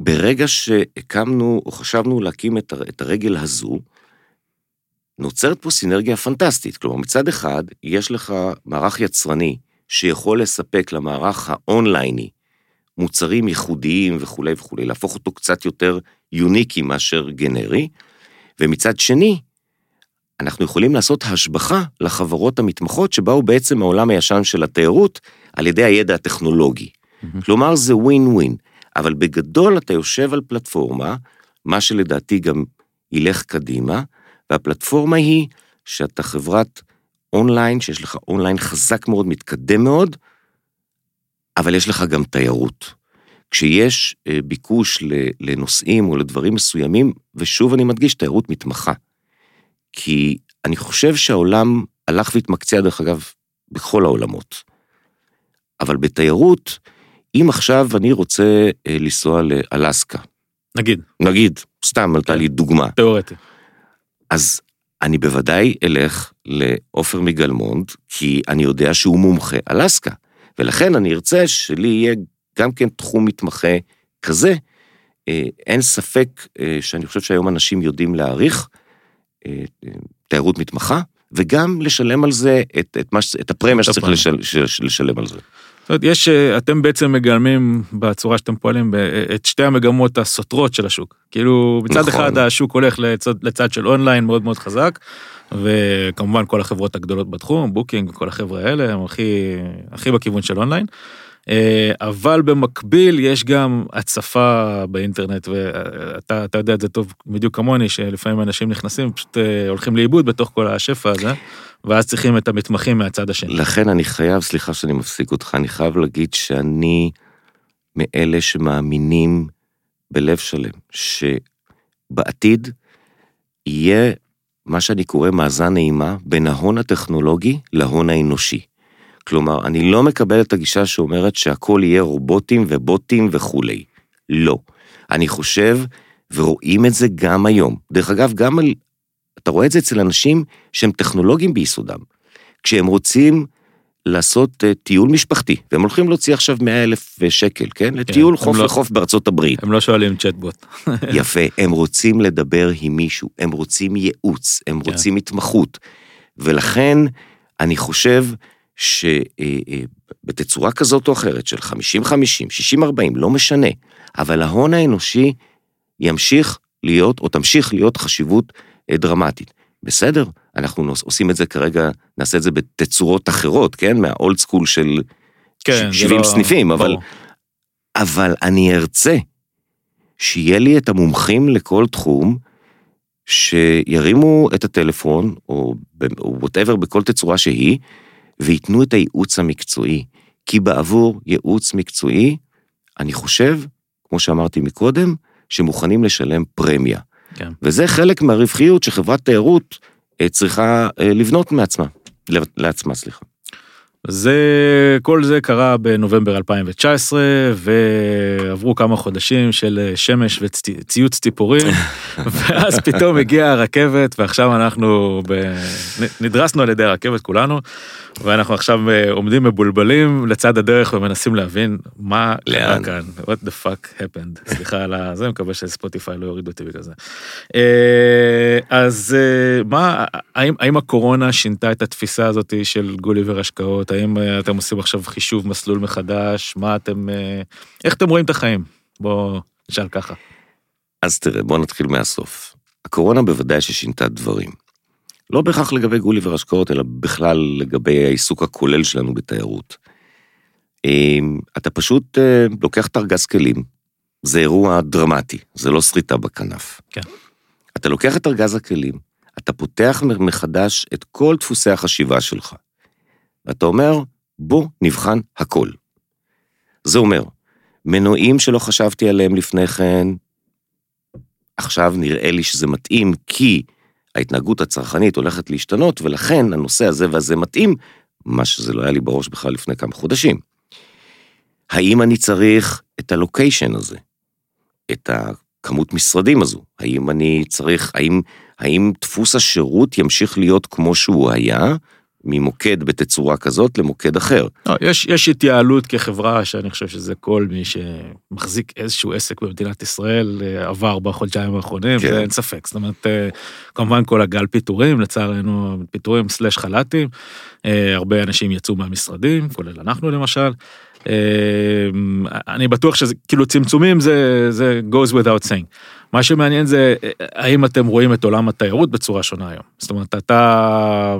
ברגע שהקמנו, או חשבנו להקים את, את הרגל הזו, נוצרת פה סינרגיה פנטסטית. כלומר, מצד אחד, יש לך מערך יצרני שיכול לספק למערך האונלייני מוצרים ייחודיים וכולי וכולי, להפוך אותו קצת יותר יוניקי מאשר גנרי, ומצד שני, אנחנו יכולים לעשות השבחה לחברות המתמחות שבאו בעצם מהעולם הישן של התיירות על ידי הידע הטכנולוגי. Mm-hmm. כלומר, זה ווין ווין, אבל בגדול אתה יושב על פלטפורמה, מה שלדעתי גם ילך קדימה, והפלטפורמה היא שאתה חברת אונליין, שיש לך אונליין חזק מאוד, מתקדם מאוד, אבל יש לך גם תיירות. כשיש אה, ביקוש לנושאים או לדברים מסוימים, ושוב אני מדגיש, תיירות מתמחה. כי אני חושב שהעולם הלך והתמקצע, דרך אגב, בכל העולמות. אבל בתיירות, אם עכשיו אני רוצה אה, לנסוע לאלסקה. נגיד. נגיד, סתם עלתה לי דוגמה. תיאורטי. אז אני בוודאי אלך לעופר מגלמונד, כי אני יודע שהוא מומחה אלסקה. ולכן אני ארצה שלי יהיה גם כן תחום מתמחה כזה. אה, אין ספק אה, שאני חושב שהיום אנשים יודעים להעריך אה, תיירות מתמחה, וגם לשלם על זה את, את, מה, את הפרמיה שצריך לשל, לשלם על זה. זאת אומרת, יש, אתם בעצם מגלמים בצורה שאתם פועלים את שתי המגמות הסותרות של השוק. כאילו, מצד נכון. אחד השוק הולך לצד, לצד של אונליין מאוד מאוד חזק, וכמובן כל החברות הגדולות בתחום, Booking וכל החבר'ה האלה, הם הכי, הכי בכיוון של אונליין. אה, אבל במקביל יש גם הצפה באינטרנט ואתה יודע את זה טוב בדיוק כמוני שלפעמים אנשים נכנסים פשוט אה, הולכים לאיבוד בתוך כל השפע הזה ואז צריכים את המתמחים מהצד השני. לכן אני חייב סליחה שאני מפסיק אותך אני חייב להגיד שאני מאלה שמאמינים בלב שלם שבעתיד יהיה מה שאני קורא מאזן נעימה בין ההון הטכנולוגי להון האנושי. כלומר, אני לא מקבל את הגישה שאומרת שהכל יהיה רובוטים ובוטים וכולי. לא. אני חושב, ורואים את זה גם היום. דרך אגב, גם על... אתה רואה את זה אצל אנשים שהם טכנולוגים ביסודם. כשהם רוצים לעשות uh, טיול משפחתי, והם הולכים להוציא עכשיו 100 אלף שקל, כן? כן לטיול חוף לא, לחוף בארצות הברית. הם לא שואלים צ'טבוט. יפה, הם רוצים לדבר עם מישהו, הם רוצים ייעוץ, הם כן. רוצים התמחות. ולכן, אני חושב שבתצורה כזאת או אחרת של 50-50, 60-40, לא משנה, אבל ההון האנושי ימשיך להיות, או תמשיך להיות חשיבות אה, דרמטית. בסדר, אנחנו עושים את זה כרגע, נעשה את זה בתצורות אחרות, כן? מהאולד סקול של כן, 70 לא... סניפים, אבל, אבל אני ארצה שיהיה לי את המומחים לכל תחום, שירימו את הטלפון, או וואטאבר בכל תצורה שהיא, וייתנו את הייעוץ המקצועי. כי בעבור ייעוץ מקצועי, אני חושב, כמו שאמרתי מקודם, שמוכנים לשלם פרמיה. כן. וזה חלק מהרווחיות שחברת תיירות אה, צריכה אה, לבנות מעצמה, לעצמה, סליחה. זה, כל זה קרה בנובמבר 2019, ועברו כמה חודשים של אה, שמש וציוץ ציפורים, ואז פתאום הגיעה הרכבת, ועכשיו אנחנו ב... נדרסנו על ידי הרכבת כולנו, ואנחנו עכשיו אה, עומדים מבולבלים לצד הדרך ומנסים להבין מה קרה כאן, what the fuck happened, סליחה על זה, אני מקווה שספוטיפיי לא יורידו אותי בגלל זה. אה, אז מה, האם, האם הקורונה שינתה את התפיסה הזאת של גוליבר השקעות? האם אה, אתם עושים עכשיו חישוב מסלול מחדש? מה אתם, אה, איך אתם רואים את החיים? בוא נשאל ככה. אז תראה, בוא נתחיל מהסוף. הקורונה בוודאי ששינתה דברים. לא בהכרח לגבי גוליבר השקעות, אלא בכלל לגבי העיסוק הכולל שלנו בתיירות. אתה פשוט אה, לוקח את ארגז כלים, זה אירוע דרמטי, זה לא שריטה בכנף. כן. אתה לוקח את ארגז הכלים, אתה פותח מחדש את כל דפוסי החשיבה שלך. ואתה אומר, בוא נבחן הכל. זה אומר, מנועים שלא חשבתי עליהם לפני כן, עכשיו נראה לי שזה מתאים כי ההתנהגות הצרכנית הולכת להשתנות, ולכן הנושא הזה והזה מתאים, מה שזה לא היה לי בראש בכלל לפני כמה חודשים. האם אני צריך את הלוקיישן הזה, את הכמות משרדים הזו? האם אני צריך, האם, האם דפוס השירות ימשיך להיות כמו שהוא היה, ממוקד בתצורה כזאת למוקד אחר. לא, יש, יש התייעלות כחברה שאני חושב שזה כל מי שמחזיק איזשהו עסק במדינת ישראל אה, עבר בחודשיים האחרונים, כן. אין ספק. זאת אומרת, אה, כמובן כל הגל פיטורים, לצערנו פיטורים סלש חל"תים, אה, הרבה אנשים יצאו מהמשרדים, כולל אנחנו למשל. אני בטוח שזה כאילו צמצומים זה זה goes without saying. מה שמעניין זה האם אתם רואים את עולם התיירות בצורה שונה היום. זאת אומרת אתה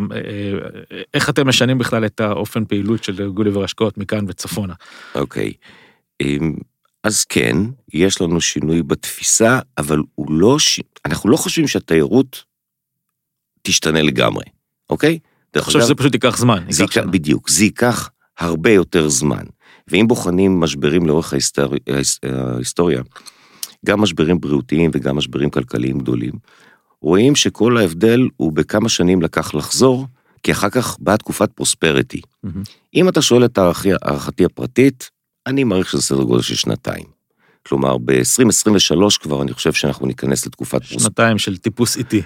איך אתם משנים בכלל את האופן פעילות של גוליבר השקעות מכאן וצפונה. אוקיי. אמ, אז כן יש לנו שינוי בתפיסה אבל הוא לא ש... אנחנו לא חושבים שהתיירות תשתנה לגמרי אוקיי. אני חושב שזה פשוט ייקח זמן. זה ייקח, בדיוק זה ייקח הרבה יותר זמן. ואם בוחנים משברים לאורך ההיסטוריה, גם משברים בריאותיים וגם משברים כלכליים גדולים, רואים שכל ההבדל הוא בכמה שנים לקח לחזור, כי אחר כך באה תקופת פרוספריטי. Mm-hmm. אם אתה שואל את הערכתי הפרטית, אני מעריך שזה סדר גודל של שנתיים. כלומר, ב-2023 כבר אני חושב שאנחנו ניכנס לתקופת פרוספריטי. שנתיים של טיפוס איטי.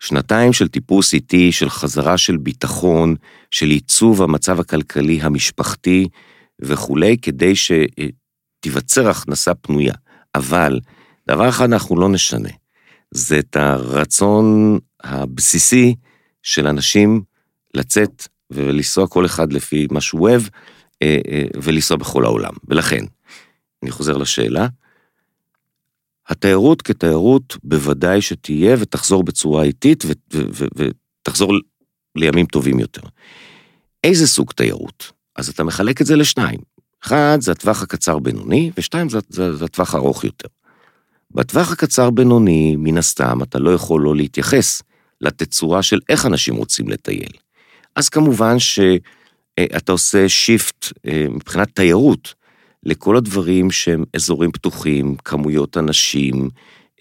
שנתיים של טיפוס איטי, של חזרה של ביטחון, של עיצוב המצב הכלכלי המשפחתי וכולי, כדי שתיווצר הכנסה פנויה. אבל דבר אחד אנחנו לא נשנה, זה את הרצון הבסיסי של אנשים לצאת ולנסוע כל אחד לפי מה שהוא אוהב, אה, אה, ולנסוע בכל העולם. ולכן, אני חוזר לשאלה, התיירות כתיירות בוודאי שתהיה ותחזור בצורה איטית ותחזור לימים טובים יותר. איזה סוג תיירות? אז אתה מחלק את זה לשניים. אחד, זה הטווח הקצר-בינוני, ושתיים, זה, זה, זה הטווח הארוך יותר. בטווח הקצר-בינוני, מן הסתם, אתה לא יכול לא להתייחס לתצורה של איך אנשים רוצים לטייל. אז כמובן שאתה עושה שיפט אה, מבחינת תיירות לכל הדברים שהם אזורים פתוחים, כמויות אנשים,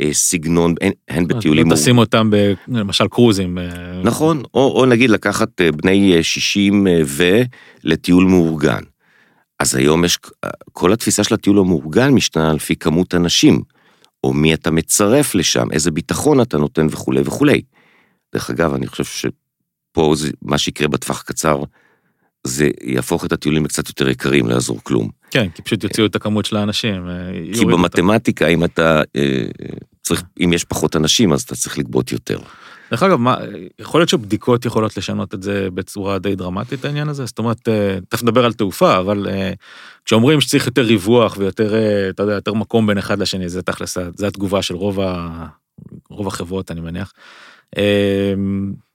אה, סגנון, הן בטיולים... תשים אותם למשל קרוזים. אה. נכון, או, או נגיד לקחת בני 60 ולטיול מאורגן. אז היום יש, כל התפיסה של הטיול המאורגן משתנה לפי כמות אנשים, או מי אתה מצרף לשם, איזה ביטחון אתה נותן וכולי וכולי. דרך אגב, אני חושב שפה זה, מה שיקרה בטווח הקצר, זה יהפוך את הטיולים לקצת יותר יקרים, לא יעזור כלום. כן, כי פשוט יוציאו את הכמות של האנשים. אה, כי במתמטיקה, אותם. אם אתה אה, צריך, אם יש פחות אנשים, אז אתה צריך לגבות יותר. דרך אגב, מה, יכול להיות שבדיקות יכולות לשנות את זה בצורה די דרמטית, העניין הזה? זאת אומרת, אה, תכף נדבר על תעופה, אבל אה, כשאומרים שצריך יותר ריווח ויותר, אה, אתה יודע, יותר מקום בין אחד לשני, זה תכלס, זה התגובה של רוב, ה, רוב החברות, אני מניח.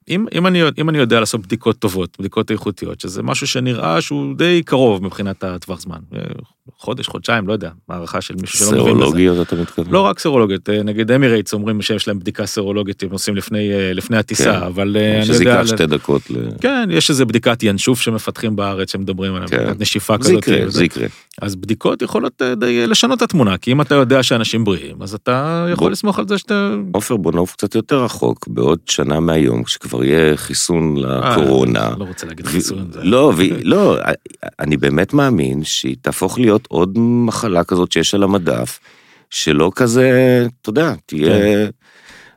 אם, אם, אני, אם אני יודע לעשות בדיקות טובות, בדיקות איכותיות, שזה משהו שנראה שהוא די קרוב מבחינת הטווח זמן, חודש, חודשיים, לא יודע, הערכה של מישהו שלא מבין בזה. סרולוגיות אתה מתכוון? לא רק סרולוגיות, אה, נגיד אמירייטס אומרים שיש להם בדיקה סרולוגית, הם עושים לפני, אה, לפני הטיסה, כן. אבל אה, אני יודע... שזה ייקח שתי דקות. ל... כן, יש איזה בדיקת ינשוף שמפתחים בארץ, שמדברים עליה, כן. נשיפה כזאת. זה יקרה, זה יקרה. אז בדיקות יכולות די לשנות את התמונה, כי אם אתה יודע שאנשים בריאים, אז אתה יכול בוא... לסמוך על זה שאתה... עופר, בוא נעוף קצת יותר רחוק, בעוד שנה מהיום, כשכבר יהיה חיסון לקורונה. לא רוצה להגיד חיסון. לא, לא, אני באמת מאמין שהיא תהפוך להיות עוד מחלה כזאת שיש על המדף, שלא כזה, אתה יודע, תהיה... כן.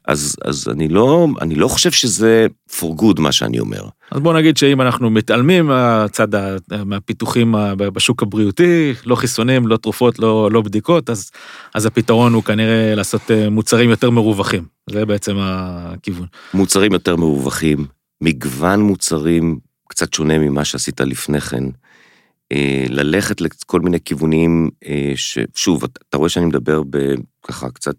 אז, אז אני, לא, אני לא חושב שזה for good מה שאני אומר. אז בוא נגיד שאם אנחנו מתעלמים מהצד, מהפיתוחים בשוק הבריאותי, לא חיסונים, לא תרופות, לא, לא בדיקות, אז, אז הפתרון הוא כנראה לעשות אה, מוצרים יותר מרווחים. זה בעצם הכיוון. מוצרים יותר מרווחים, מגוון מוצרים קצת שונה ממה שעשית לפני כן. אה, ללכת לכל מיני כיוונים אה, ששוב אתה רואה שאני מדבר ככה קצת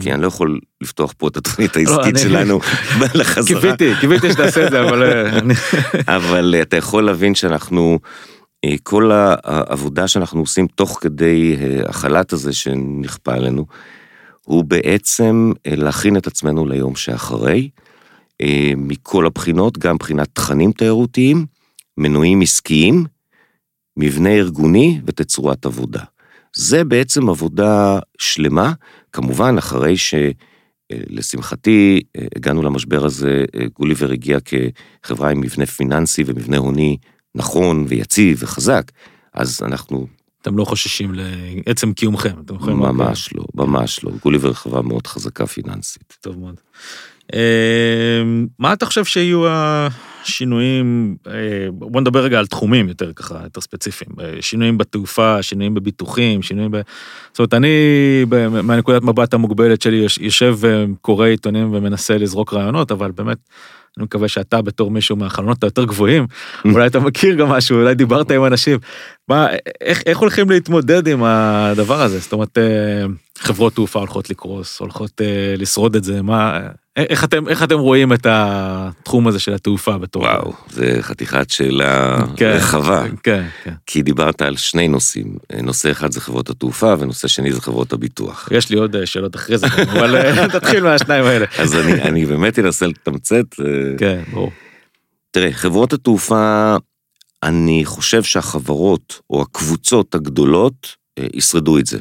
כי אני לא יכול לפתוח פה את התוכנית לא, העסקית שלנו לחזרה. קיוויתי קיוויתי שתעשה את זה אבל אבל אתה יכול להבין שאנחנו כל העבודה שאנחנו עושים תוך כדי החל"ת הזה שנכפה עלינו, הוא בעצם להכין את עצמנו ליום שאחרי, מכל הבחינות, גם מבחינת תכנים תיירותיים, מנועים עסקיים, מבנה ארגוני ותצורת עבודה. זה בעצם עבודה שלמה, כמובן אחרי שלשמחתי הגענו למשבר הזה, גוליבר הגיע כחברה עם מבנה פיננסי ומבנה הוני נכון ויציב וחזק, אז אנחנו... אתם לא חוששים לעצם קיומכם, אתם יכולים... ממש לא, ממש לא. גוליבר חברה מאוד חזקה פיננסית. טוב מאוד. אמ, מה אתה חושב שיהיו השינויים, אה, בוא נדבר רגע על תחומים יותר ככה, יותר ספציפיים, אה, שינויים בתעופה, שינויים בביטוחים, שינויים ב... זאת אומרת, אני מהנקודת מבט המוגבלת שלי יושב וקורא עיתונים ומנסה לזרוק רעיונות, אבל באמת, אני מקווה שאתה בתור מישהו מהחלונות היותר גבוהים, אולי אתה מכיר גם משהו, אולי דיברת עם אנשים, מה, איך, איך הולכים להתמודד עם הדבר הזה? זאת אומרת, אה, חברות תעופה הולכות לקרוס, הולכות לשרוד את זה, מה, איך אתם, איך אתם רואים את התחום הזה של התעופה בתור... וואו, זה חתיכת שאלה כן, רחבה. כן, כן. כי דיברת על שני נושאים. נושא אחד זה חברות התעופה, ונושא שני זה חברות הביטוח. יש לי עוד אה, שאלות אחרי זה, אבל אה, תתחיל מהשניים האלה. אז אני, אני באמת אנסה לתמצת. אה. כן, ברור. תראה, חברות התעופה, אני חושב שהחברות או הקבוצות הגדולות ישרדו את זה.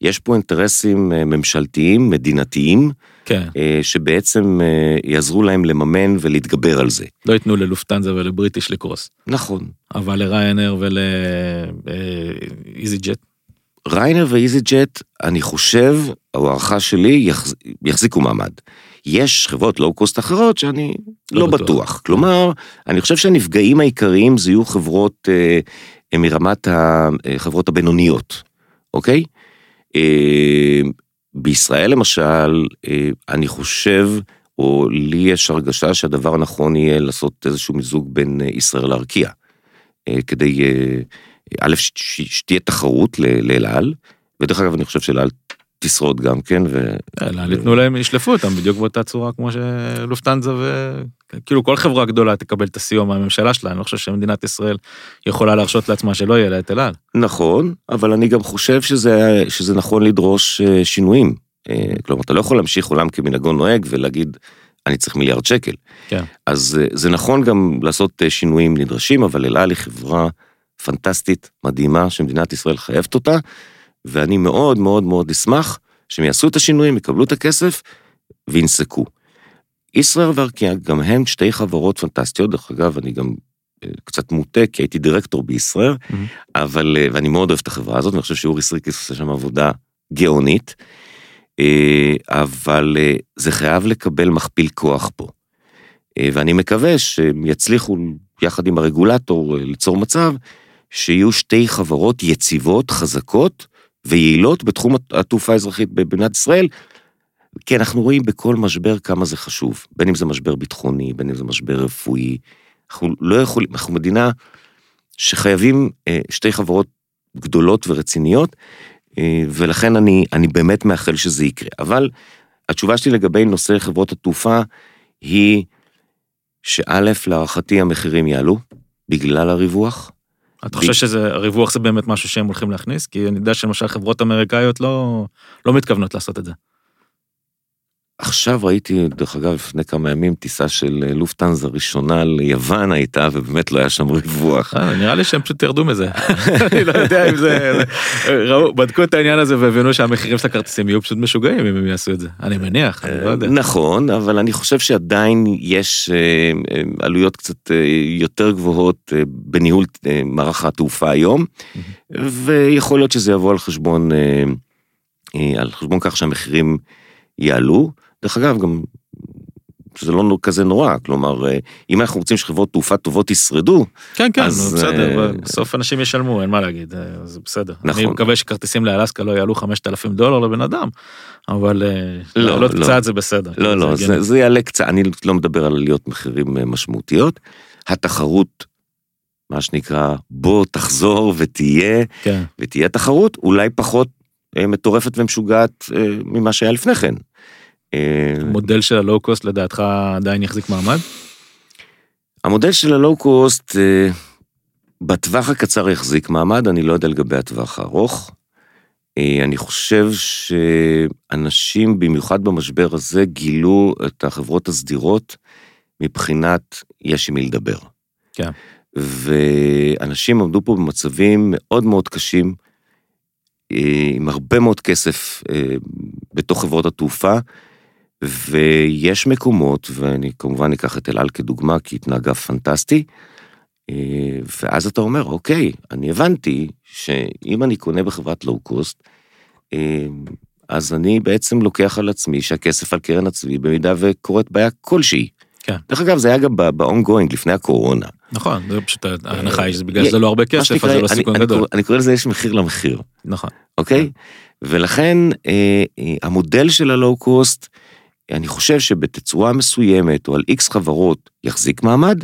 יש פה אינטרסים ממשלתיים, מדינתיים, כן. אה, שבעצם אה, יעזרו להם לממן ולהתגבר על זה. לא ייתנו ללופטנזה ולבריטיש לקרוס. נכון. אבל לריינר ולאיזי ג'ט? ריינר ואיזי ג'ט, אני חושב, ההערכה שלי, יחז... יחזיקו מעמד. יש חברות לואו-קוסט אחרות שאני לא, לא בטוח. בטוח. כלומר, אני חושב שהנפגעים העיקריים זה יהיו חברות אה, מרמת החברות הבינוניות, אוקיי? אה, בישראל למשל, אה, אני חושב, או לי יש הרגשה שהדבר הנכון יהיה לעשות איזשהו מיזוג בין אה, ישראל לארקיע. כדי, א', שתהיה תחרות לאל על, ודרך אגב אני חושב שאל על תשרוד גם כן. ו... אל ייתנו להם, ישלפו אותם בדיוק באותה צורה כמו שלופטנזה ו... כאילו כל חברה גדולה תקבל את הסיוע מהממשלה שלה, אני לא חושב שמדינת ישראל יכולה להרשות לעצמה שלא יהיה לה את אל על. נכון, אבל אני גם חושב שזה, שזה נכון לדרוש אה, שינויים. אה, כלומר, אתה לא יכול להמשיך עולם כמנהגו נוהג ולהגיד, אני צריך מיליארד שקל. כן. אז אה, זה נכון גם לעשות שינויים נדרשים, אבל אל על היא חברה פנטסטית, מדהימה, שמדינת ישראל חייבת אותה, ואני מאוד מאוד מאוד אשמח שהם יעשו את השינויים, יקבלו את הכסף וינסקו. ישראייר וארקיע גם הן שתי חברות פנטסטיות, דרך אגב, אני גם אה, קצת מוטה, כי הייתי דירקטור בישראייר, mm-hmm. אבל, אה, ואני מאוד אוהב את החברה הזאת, ואני חושב שאורי סירקיס עושה שם עבודה גאונית, אה, אבל זה חייב לקבל מכפיל כוח פה. ואני מקווה שהם יצליחו יחד עם הרגולטור ליצור מצב שיהיו שתי חברות יציבות, חזקות ויעילות בתחום התעופה האזרחית במדינת ישראל, כי אנחנו רואים בכל משבר כמה זה חשוב, בין אם זה משבר ביטחוני, בין אם זה משבר רפואי. אנחנו לא יכולים, אנחנו מדינה שחייבים אה, שתי חברות גדולות ורציניות, אה, ולכן אני, אני באמת מאחל שזה יקרה. אבל התשובה שלי לגבי נושא חברות התעופה היא שא', להערכתי המחירים יעלו בגלל הריווח. אתה חושב שזה, הריווח זה באמת משהו שהם הולכים להכניס? כי אני יודע שלמשל חברות אמריקאיות לא, לא מתכוונות לעשות את זה. עכשיו ראיתי, דרך אגב, לפני כמה ימים, טיסה של אה, לופטנזה ראשונה ליוון הייתה, ובאמת לא היה שם ריווח. אה, נראה לי שהם פשוט ירדו מזה. אני לא יודע אם זה... ראו, בדקו את העניין הזה והבינו שהמחירים של הכרטיסים יהיו פשוט משוגעים אם הם יעשו את זה. אני מניח, אני לא יודע. נכון, אבל אני חושב שעדיין יש אה, עלויות קצת יותר גבוהות בניהול מערך התעופה היום, ויכול להיות שזה יבוא על חשבון, על חשבון כך שהמחירים יעלו. דרך אגב, גם זה לא כזה נורא, כלומר, אה, אם אנחנו רוצים שחברות תעופה טובות ישרדו, כן, כן, אז... בסדר, אה, בסוף אנשים ישלמו, אין מה להגיד, אה, זה בסדר. נכון. אני מקווה שכרטיסים לאלסקה לא יעלו 5,000 דולר לבן אדם, אבל לא, לעלות לא. קצת זה בסדר. לא, לא, זה, זה, זה יעלה קצת, אני לא מדבר על עליות מחירים משמעותיות. התחרות, מה שנקרא, בוא תחזור ותהיה, כן. ותהיה תחרות, אולי פחות מטורפת ומשוגעת ממה שהיה לפני כן. המודל של הלואו-קוסט לדעתך עדיין יחזיק מעמד? המודל של הלואו-קוסט, אה, בטווח הקצר יחזיק מעמד, אני לא יודע לגבי הטווח הארוך. אה, אני חושב שאנשים, במיוחד במשבר הזה, גילו את החברות הסדירות מבחינת יש עם מי לדבר. כן. ואנשים עמדו פה במצבים מאוד מאוד קשים, אה, עם הרבה מאוד כסף אה, בתוך חברות התעופה, ויש מקומות, ואני כמובן אקח את אלעל כדוגמה, כי התנהגה פנטסטי, ואז אתה אומר, אוקיי, אני הבנתי שאם אני קונה בחברת לואו-קוסט, אז אני בעצם לוקח על עצמי שהכסף על קרן הצבי במידה וקורית בעיה כלשהי. כן. דרך אגב, זה היה גם ב-ongoing לפני הקורונה. נכון, זה פשוט ההנחה היא שבגלל שזה לא הרבה כסף, אז זה לא סיכון גדול. אני קורא לזה יש מחיר למחיר. נכון. אוקיי? כן. ולכן אה, אה, המודל של הלואו-קוסט, אני חושב שבתצורה מסוימת או על איקס חברות יחזיק מעמד,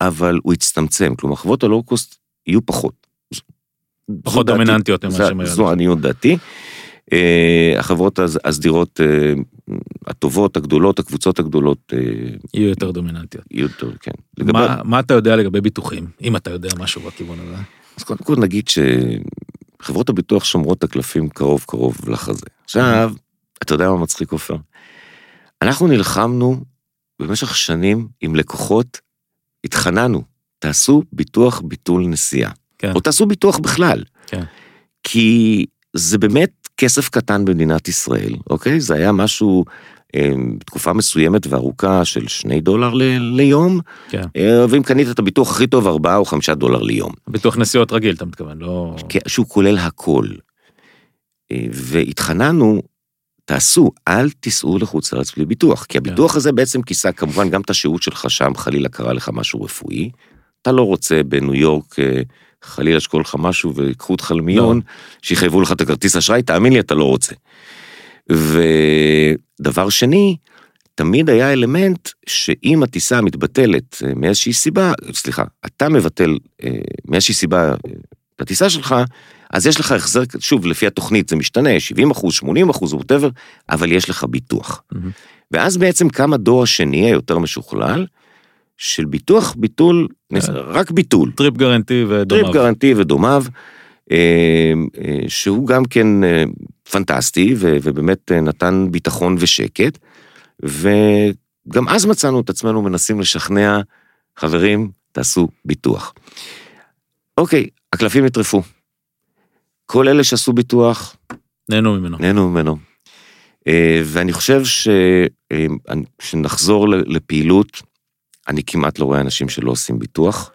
אבל הוא יצטמצם, כלומר חברות הלואו-קוסט יהיו פחות. פחות דומיננטיות ממה שהן היו. זו עניות דעתי. אה, החברות הסדירות אה, הטובות, הגדולות, הקבוצות הגדולות. אה, יהיו יותר דומיננטיות. יהיו יותר, כן. לגבי... מה, מה אתה יודע לגבי ביטוחים, אם אתה יודע משהו בכיוון הזה? אז קודם כל נגיד שחברות הביטוח שומרות את הקלפים קרוב קרוב לחזה. עכשיו, אתה יודע מה מצחיק עופר? אנחנו נלחמנו במשך שנים עם לקוחות, התחננו, תעשו ביטוח ביטול נסיעה. כן. או תעשו ביטוח בכלל. כן. כי זה באמת כסף קטן במדינת ישראל, אוקיי? זה היה משהו אה, תקופה מסוימת וארוכה של שני דולר ל- ליום, כן. אה, ואם קנית את הביטוח הכי טוב, ארבעה או חמישה דולר ליום. ביטוח נסיעות רגיל, אתה מתכוון, לא... כן, שהוא כולל הכל. אה, והתחננו, תעשו, אל תיסעו לחוץ לארץ בלי ביטוח, כי הביטוח כן. הזה בעצם כיסה כמובן גם את השהות שלך שם, חלילה קרה לך משהו רפואי. אתה לא רוצה בניו יורק אה, חלילה שקורה לך משהו ויקחו אותך למיון, לא. שיחייבו לך את הכרטיס אשראי, תאמין לי, אתה לא רוצה. ודבר שני, תמיד היה אלמנט שאם הטיסה מתבטלת אה, מאיזושהי סיבה, סליחה, אתה מבטל אה, מאיזושהי סיבה את הטיסה שלך, אז יש לך החזר, שוב, לפי התוכנית זה משתנה, 70 אחוז, 80 אחוז, whatever, אבל יש לך ביטוח. Mm-hmm. ואז בעצם קם הדור השני היותר משוכלל, של ביטוח ביטול, כן. רק ביטול. Trip Guaranty ודומיו. Trip Guaranty ודומיו, אה, אה, שהוא גם כן אה, פנטסטי ובאמת נתן ביטחון ושקט, וגם אז מצאנו את עצמנו מנסים לשכנע, חברים, תעשו ביטוח. אוקיי, הקלפים נטרפו. כל אלה שעשו ביטוח... נהנו ממנו. נהנו ממנו. ואני חושב שנחזור לפעילות, אני כמעט לא רואה אנשים שלא עושים ביטוח.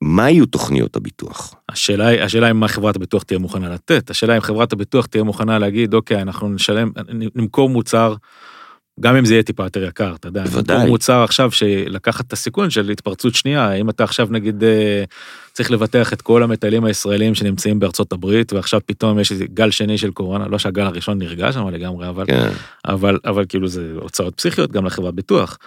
מה יהיו תוכניות הביטוח? השאלה היא, השאלה היא מה חברת הביטוח תהיה מוכנה לתת, השאלה אם חברת הביטוח תהיה מוכנה להגיד, אוקיי, אנחנו נשלם, נמכור מוצר, גם אם זה יהיה טיפה יותר יקר, אתה יודע, בוודאי. נמכור מוצר עכשיו שלקחת את הסיכון של התפרצות שנייה, אם אתה עכשיו נגיד אה, צריך לבטח את כל המטיילים הישראלים שנמצאים בארצות הברית, ועכשיו פתאום יש איזה גל שני של קורונה, לא שהגל הראשון נרגע שם לגמרי, אבל, כן. אבל, אבל כאילו זה הוצאות פסיכיות גם לחברת ביטוח.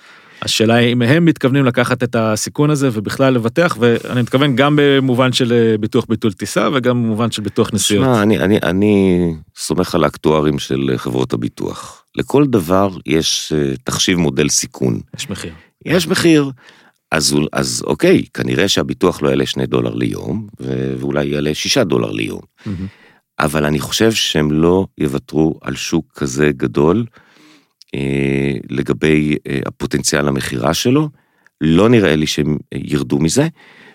השאלה היא אם הם מתכוונים לקחת את הסיכון הזה ובכלל לבטח, ואני מתכוון גם במובן של אה, ביטוח ביטול טיסה וגם במובן של ביטוח נסיעות. שמע, אני, אני, אני סומך על האקטוארים של חברות הביטוח. לכל דבר יש אה, תחשיב מודל סיכון. יש מחיר. יש מחיר. אז, אז אוקיי, כנראה שהביטוח לא יעלה שני דולר ליום, ואולי יעלה שישה דולר ליום. Mm-hmm. אבל אני חושב שהם לא יוותרו על שוק כזה גדול. אה, לגבי אה, הפוטנציאל המכירה שלו, לא נראה לי שהם ירדו מזה,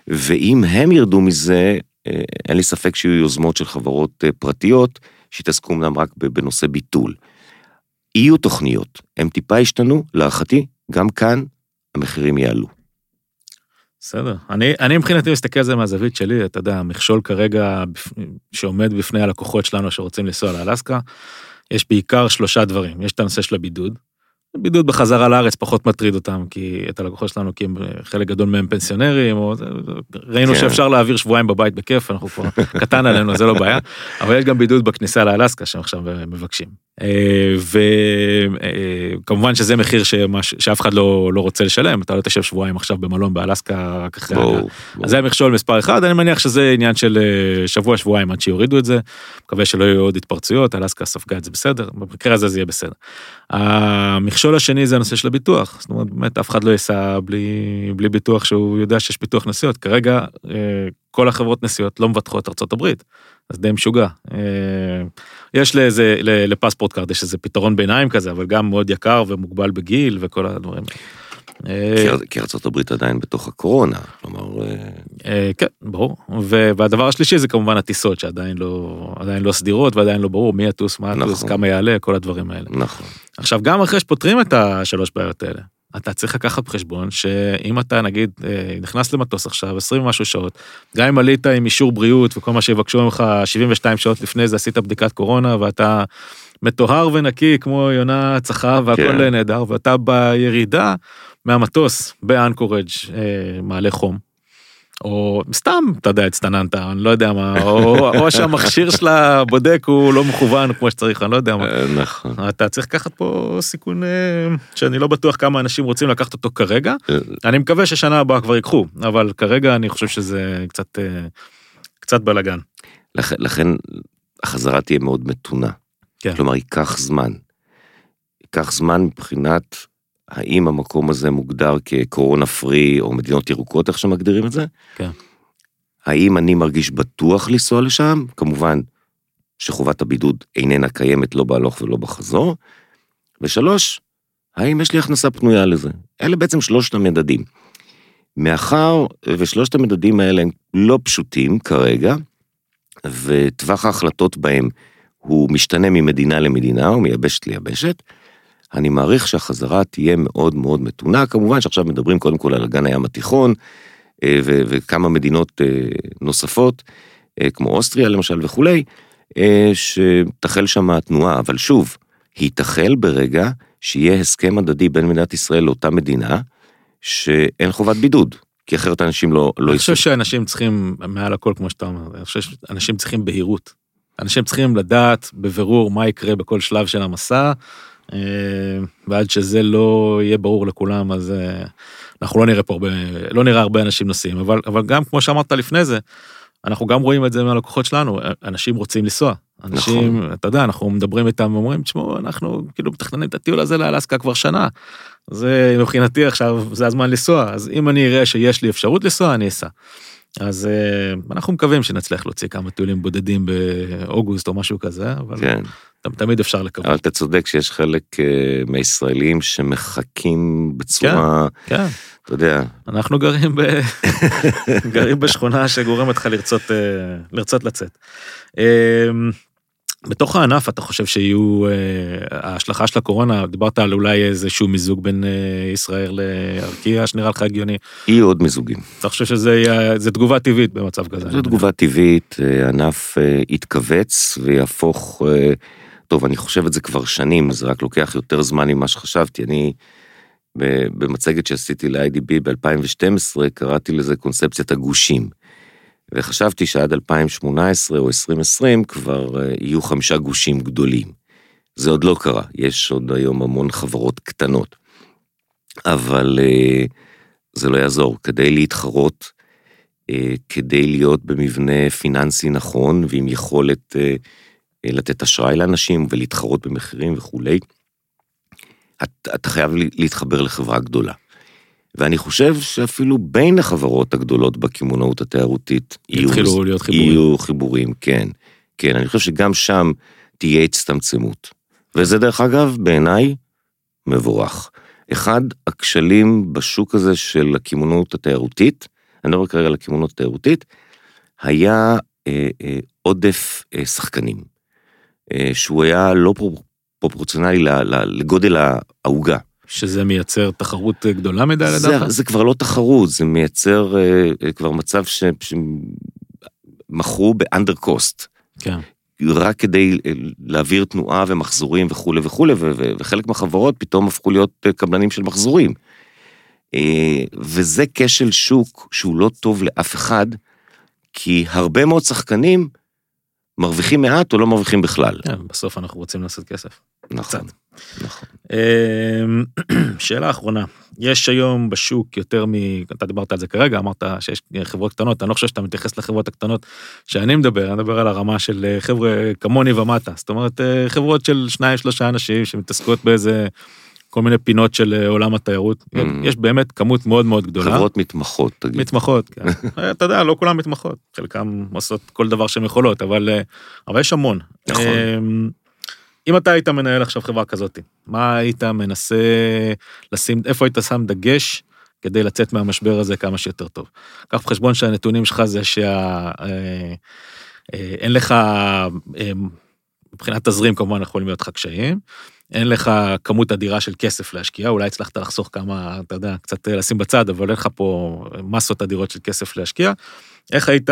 ואם הם ירדו מזה, אה, אין לי ספק שיהיו יוזמות של חברות פרטיות, שיתעסקו אמנם רק בנושא ביטול. יהיו תוכניות, הם טיפה השתנו, להערכתי, גם כאן המחירים יעלו. בסדר. אני, אני מבחינתי מסתכל על זה מהזווית שלי, אתה יודע, המכשול כרגע שעומד בפני הלקוחות שלנו שרוצים לנסוע לאלסקה, יש בעיקר שלושה דברים, יש את הנושא של הבידוד. בידוד בחזרה לארץ פחות מטריד אותם, כי את הלקוחות שלנו, כי חלק גדול מהם פנסיונרים, או... ראינו כן. שאפשר להעביר שבועיים בבית בכיף, אנחנו כבר קטן עלינו, זה לא בעיה, אבל יש גם בידוד בכניסה לאלסקה שהם עכשיו מבקשים. וכמובן שזה מחיר שמש, שאף אחד לא, לא רוצה לשלם, אתה לא תשב שבועיים עכשיו במלון באלסקה רק אחרי הגעה. אז זה המכשול מספר אחד, אני מניח שזה עניין של שבוע שבועיים עד שיורידו את זה, מקווה שלא יהיו עוד התפרצויות, אלסקה ספגה את זה בסדר, במקרה הזה זה יהיה בסדר. המכשול השני זה הנושא של הביטוח, זאת אומרת באמת אף אחד לא ייסע בלי, בלי ביטוח שהוא יודע שיש ביטוח נסיעות, כרגע כל החברות נסיעות לא מבטחות ארצות הברית, אז די משוגע. יש לאיזה, ל PassportCard יש איזה פתרון ביניים כזה, אבל גם מאוד יקר ומוגבל בגיל וכל הדברים. כי ארצות הברית עדיין בתוך הקורונה, כלומר... כן, ברור. והדבר השלישי זה כמובן הטיסות שעדיין לא, עדיין לא סדירות ועדיין לא ברור מי יטוס, מה יטוס, נכון. כמה יעלה, כל הדברים האלה. נכון. עכשיו, גם אחרי שפותרים את השלוש בעיות האלה, אתה צריך לקחת בחשבון שאם אתה נגיד נכנס למטוס עכשיו 20 ומשהו שעות, גם אם עלית עם אישור בריאות וכל מה שיבקשו ממך 72 שעות לפני זה עשית בדיקת קורונה ואתה מטוהר ונקי כמו יונה צחה והכל כן. נהדר ואתה בירידה מהמטוס באנקורג' מעלה חום. או סתם, אתה יודע, הצטננת, אני לא יודע מה, או, או שהמכשיר של הבודק הוא לא מכוון כמו שצריך, אני לא יודע מה. אה, נכון. אתה צריך לקחת פה סיכון אה, שאני לא בטוח כמה אנשים רוצים לקחת אותו כרגע. אה. אני מקווה ששנה הבאה כבר ייקחו, אבל כרגע אני חושב שזה קצת, קצת בלאגן. לכן, לכן החזרה תהיה מאוד מתונה. כן. כלומר, ייקח זמן. ייקח זמן מבחינת האם המקום הזה מוגדר כקורונה פרי או מדינות ירוקות, איך שמגדירים את זה? כן. האם אני מרגיש בטוח לנסוע לשם? כמובן שחובת הבידוד איננה קיימת לא בהלוך ולא בחזור. ושלוש, האם יש לי הכנסה פנויה לזה? אלה בעצם שלושת המדדים. מאחר ושלושת המדדים האלה הם לא פשוטים כרגע, וטווח ההחלטות בהם הוא משתנה ממדינה למדינה או מיבשת ליבשת, אני מעריך שהחזרה תהיה מאוד מאוד מתונה, כמובן שעכשיו מדברים קודם כל על אגן הים התיכון, אה, וכמה מדינות אה, נוספות, אה, כמו אוסטריה למשל וכולי, שתחל שם התנועה, אבל שוב, היא תחל ברגע שיהיה הסכם הדדי בין מדינת ישראל לאותה מדינה, שאין חובת בידוד, כי אחרת אנשים לא... לא אני חושב שאנשים צריכים, מעל הכל כמו שאתה אומר, אני חושב שאנשים צריכים בהירות. אנשים צריכים לדעת בבירור מה יקרה בכל שלב של המסע, ועד שזה לא יהיה ברור לכולם אז אה, אנחנו לא נראה פה הרבה לא נראה הרבה אנשים נוסעים אבל אבל גם כמו שאמרת לפני זה. אנחנו גם רואים את זה מהלקוחות שלנו אנשים רוצים לנסוע אנשים נכון. אתה יודע אנחנו מדברים איתם ואומרים תשמעו אנחנו כאילו מתכננים את הטיול הזה לאלסקה כבר שנה. זה מבחינתי עכשיו זה הזמן לנסוע אז אם אני אראה שיש לי אפשרות לנסוע אני אסע. אז אנחנו מקווים שנצליח להוציא כמה טיולים בודדים באוגוסט או משהו כזה אבל כן. תמיד אפשר לקוות. אבל אתה צודק שיש חלק uh, מהישראלים שמחכים בצורה, כן, כן. אתה יודע. אנחנו גרים, ב... גרים בשכונה שגורמת לך לרצות, uh, לרצות לצאת. Uh, בתוך הענף אתה חושב שיהיו ההשלכה של הקורונה דיברת על אולי איזשהו מיזוג בין ישראל לארקיע שנראה לך הגיוני. יהיו עוד מיזוגים. אתה חושב שזה יהיה, תגובה טבעית במצב כזה? זו תגובה טבעית, ענף יתכווץ ויהפוך טוב, אני חושב את זה כבר שנים, זה רק לוקח יותר זמן ממה שחשבתי. אני, במצגת שעשיתי ל-IDB ב-2012, קראתי לזה קונספציית הגושים. וחשבתי שעד 2018 או 2020 כבר אה, יהיו חמישה גושים גדולים. זה עוד לא קרה, יש עוד היום המון חברות קטנות. אבל אה, זה לא יעזור, כדי להתחרות, אה, כדי להיות במבנה פיננסי נכון ועם יכולת לתת אשראי לאנשים ולהתחרות במחירים וכולי, אתה את חייב להתחבר לחברה גדולה. ואני חושב שאפילו בין החברות הגדולות בקמעונאות התיירותית יתחילו להיות חיבורים. יהיו חיבורים, כן. כן, אני חושב שגם שם תהיה הצטמצמות. וזה דרך אגב, בעיניי, מבורך. אחד הכשלים בשוק הזה של הקמעונאות התיירותית, אני לא מדבר כרגע על הקמעונאות התיירותית, היה אה, אה, עודף אה, שחקנים. אה, שהוא היה לא פרופורציונלי לגודל העוגה. שזה מייצר תחרות גדולה מדי לדעתך? זה, זה כבר לא תחרות, זה מייצר אה, אה, כבר מצב שמכרו באנדר קוסט. כן. רק כדי להעביר תנועה ומחזורים וכולי וכולי, וחלק מהחברות פתאום הפכו להיות קבלנים של מחזורים. וזה כשל שוק שהוא לא טוב לאף אחד, כי הרבה מאוד שחקנים מרוויחים מעט או לא מרוויחים בכלל. כן, בסוף אנחנו רוצים לעשות כסף. נכון, נכון. אמ, שאלה אחרונה, יש היום בשוק יותר מ... אתה דיברת על זה כרגע, אמרת שיש חברות קטנות, אני לא חושב שאתה מתייחס לחברות הקטנות שאני מדבר, אני מדבר על הרמה של אה, חבר'ה כמוני ומטה, זאת אומרת אה, חברות של שניים שלושה אנשים שמתעסקות באיזה כל מיני פינות של אה, עולם התיירות, mm. יש באמת כמות מאוד מאוד גדולה. חברות מתמחות, תגיד. מתמחות, כן. אתה יודע, לא כולם מתמחות, חלקם עושות כל דבר שהן יכולות, אבל, אבל יש המון. נכון. אמ, אם אתה היית מנהל עכשיו חברה כזאת, מה היית מנסה לשים, איפה היית שם דגש כדי לצאת מהמשבר הזה כמה שיותר טוב? קח בחשבון שהנתונים שלך זה שאין אה, לך, אה, מבחינת תזרים כמובן יכולים להיות לך קשיים, אין לך כמות אדירה של כסף להשקיע, אולי הצלחת לחסוך כמה, אתה יודע, קצת לשים בצד, אבל אין לך פה מסות אדירות של כסף להשקיע. איך היית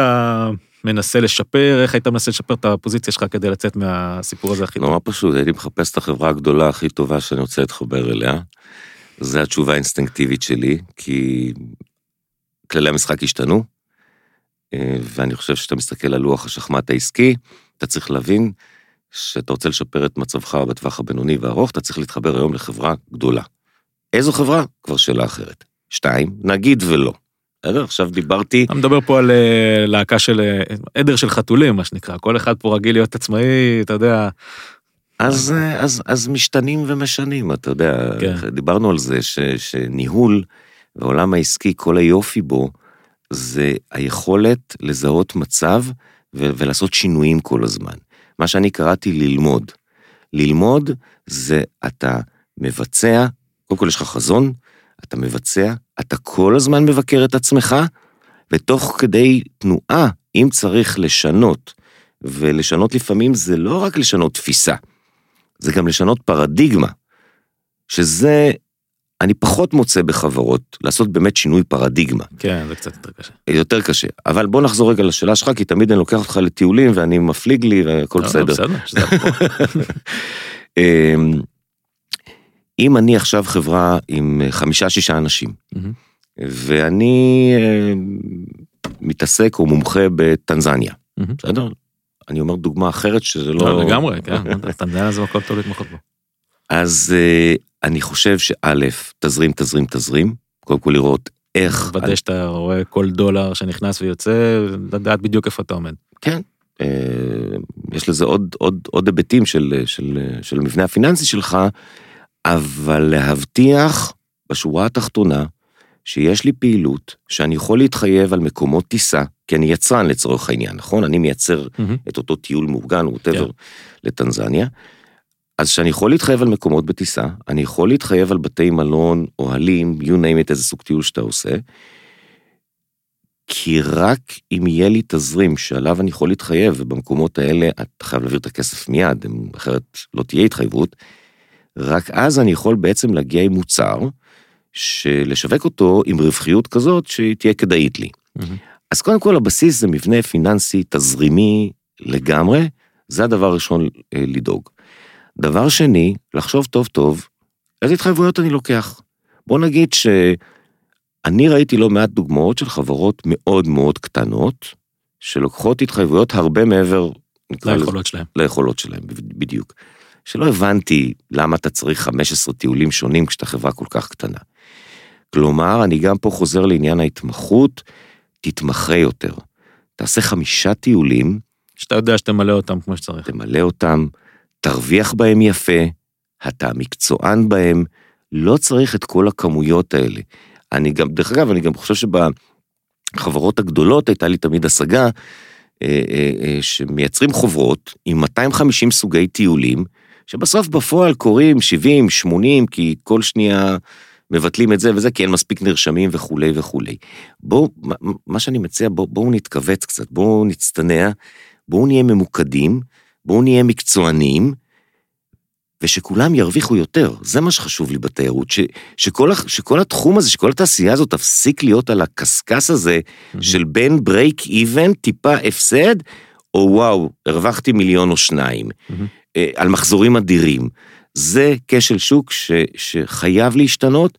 מנסה לשפר, איך היית מנסה לשפר את הפוזיציה שלך כדי לצאת מהסיפור הזה הכי טוב? נורא פשוט, הייתי מחפש את החברה הגדולה הכי טובה שאני רוצה להתחבר אליה. זו התשובה האינסטינקטיבית שלי, כי כללי המשחק השתנו, אה, ואני חושב שאתה מסתכל על לוח השחמט העסקי, אתה צריך להבין שאתה רוצה לשפר את מצבך בטווח הבינוני והארוך, אתה צריך להתחבר היום לחברה גדולה. איזו חברה? כבר שאלה אחרת. שתיים, נגיד ולא. בסדר? עכשיו דיברתי... אני מדבר פה על אה, להקה של אה, עדר של חתולים, מה שנקרא. כל אחד פה רגיל להיות עצמאי, אתה יודע. אז, אה, אז, אז משתנים ומשנים, אתה יודע. כן. דיברנו על זה ש, שניהול והעולם העסקי, כל היופי בו, זה היכולת לזהות מצב ו- ולעשות שינויים כל הזמן. מה שאני קראתי ללמוד. ללמוד זה אתה מבצע, קודם כל יש לך חזון, אתה מבצע, אתה כל הזמן מבקר את עצמך, ותוך כדי תנועה, אם צריך לשנות, ולשנות לפעמים זה לא רק לשנות תפיסה, זה גם לשנות פרדיגמה, שזה, אני פחות מוצא בחברות, לעשות באמת שינוי פרדיגמה. כן, זה קצת יותר קשה. יותר קשה, אבל בוא נחזור רגע לשאלה שלך, כי תמיד אני לוקח אותך לטיולים ואני מפליג לי והכל לא, בסדר. לא, בסדר, אמ, אם אני עכשיו חברה עם חמישה-שישה אנשים. ואני אה, מתעסק או מומחה בטנזניה. בסדר? אני אומר דוגמה אחרת שזה לא... לא, לגמרי, כן, טנזניה זה מקום טוב להתמחות בו. אז אה, אני חושב שא', תזרים, תזרים, תזרים, קודם כל לראות איך... לוודא שאתה רואה כל דולר שנכנס ויוצא, לדעת בדיוק איפה אתה עומד. כן, אה, יש לזה עוד, עוד, עוד היבטים של, של, של המבנה הפיננסי שלך, אבל להבטיח בשורה התחתונה שיש לי פעילות שאני יכול להתחייב על מקומות טיסה, כי אני יצרן לצורך העניין, נכון? אני מייצר mm-hmm. את אותו טיול מאורגן, ווטאבר, yeah. לטנזניה. אז שאני יכול להתחייב על מקומות בטיסה, אני יכול להתחייב על בתי מלון, אוהלים, you name it, איזה סוג טיול שאתה עושה, כי רק אם יהיה לי תזרים שעליו אני יכול להתחייב, ובמקומות האלה אתה חייב להעביר את הכסף מיד, אחרת לא תהיה התחייבות, רק אז אני יכול בעצם להגיע עם מוצר, שלשווק אותו עם רווחיות כזאת שהיא תהיה כדאית לי. Mm-hmm. אז קודם כל הבסיס זה מבנה פיננסי תזרימי לגמרי, זה הדבר הראשון אה, לדאוג. דבר שני, לחשוב טוב טוב, איזה התחייבויות אני לוקח. בוא נגיד שאני ראיתי לא מעט דוגמאות של חברות מאוד מאוד קטנות, שלוקחות התחייבויות הרבה מעבר, ליכולות שלהם. ליכולות שלהם, בדיוק. שלא הבנתי למה אתה צריך 15 טיולים שונים כשאתה חברה כל כך קטנה. כלומר, אני גם פה חוזר לעניין ההתמחות, תתמחה יותר. תעשה חמישה טיולים. שאתה יודע שתמלא אותם כמו שצריך. תמלא אותם, תרוויח בהם יפה, אתה מקצוען בהם, לא צריך את כל הכמויות האלה. אני גם, דרך אגב, אני גם חושב שבחברות הגדולות הייתה לי תמיד השגה, אה, אה, אה, שמייצרים חוברות עם 250 סוגי טיולים, שבסוף בפועל קורים 70, 80, כי כל שנייה מבטלים את זה וזה, כי אין מספיק נרשמים וכולי וכולי. בואו, מה שאני מציע, בואו בוא נתכווץ קצת, בואו נצטנע, בואו נהיה ממוקדים, בואו נהיה מקצוענים, ושכולם ירוויחו יותר, זה מה שחשוב לי בתיירות, ש, שכל, שכל התחום הזה, שכל התעשייה הזאת תפסיק להיות על הקשקש הזה mm-hmm. של בין ברייק איבן, טיפה הפסד, או וואו, הרווחתי מיליון או שניים. Mm-hmm. אה, על מחזורים אדירים. זה כשל שוק ש, שחייב להשתנות,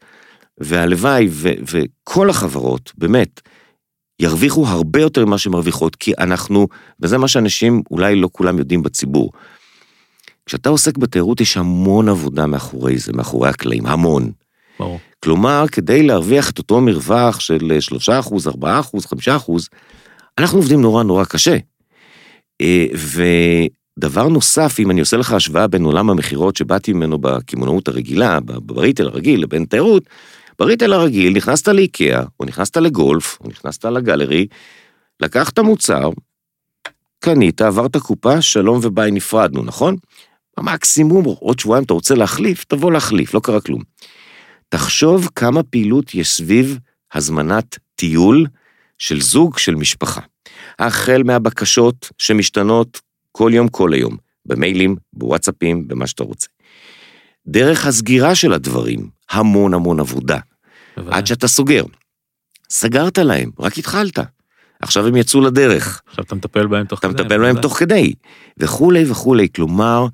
והלוואי ו, וכל החברות, באמת, ירוויחו הרבה יותר ממה שמרוויחות, כי אנחנו, וזה מה שאנשים אולי לא כולם יודעים בציבור. כשאתה עוסק בתיירות יש המון עבודה מאחורי זה, מאחורי הקלעים, המון. ברור. כלומר, כדי להרוויח את אותו מרווח של 3%, 4%, 5%, אנחנו עובדים נורא נורא קשה. אה, ודבר נוסף, אם אני עושה לך השוואה בין עולם המכירות שבאתי ממנו בקמעונאות הרגילה, בריטל הרגיל, לבין תיירות, בריטל הרגיל נכנסת לאיקאה, או נכנסת לגולף, או נכנסת לגלרי, לקחת מוצר, קנית, עברת קופה, שלום וביי נפרדנו, נכון? במקסימום, עוד שבועיים אתה רוצה להחליף, תבוא להחליף, לא קרה כלום. תחשוב כמה פעילות יש סביב הזמנת טיול של זוג, של משפחה. החל מהבקשות שמשתנות כל יום כל היום, במיילים, בוואטסאפים, במה שאתה רוצה. דרך הסגירה של הדברים, המון המון עבודה. עד שאתה סוגר. סגרת להם, רק התחלת. עכשיו הם יצאו לדרך. עכשיו אתה מטפל בהם תוך כדי. אתה מטפל בהם תוך כדי. וכולי וכולי. כלומר,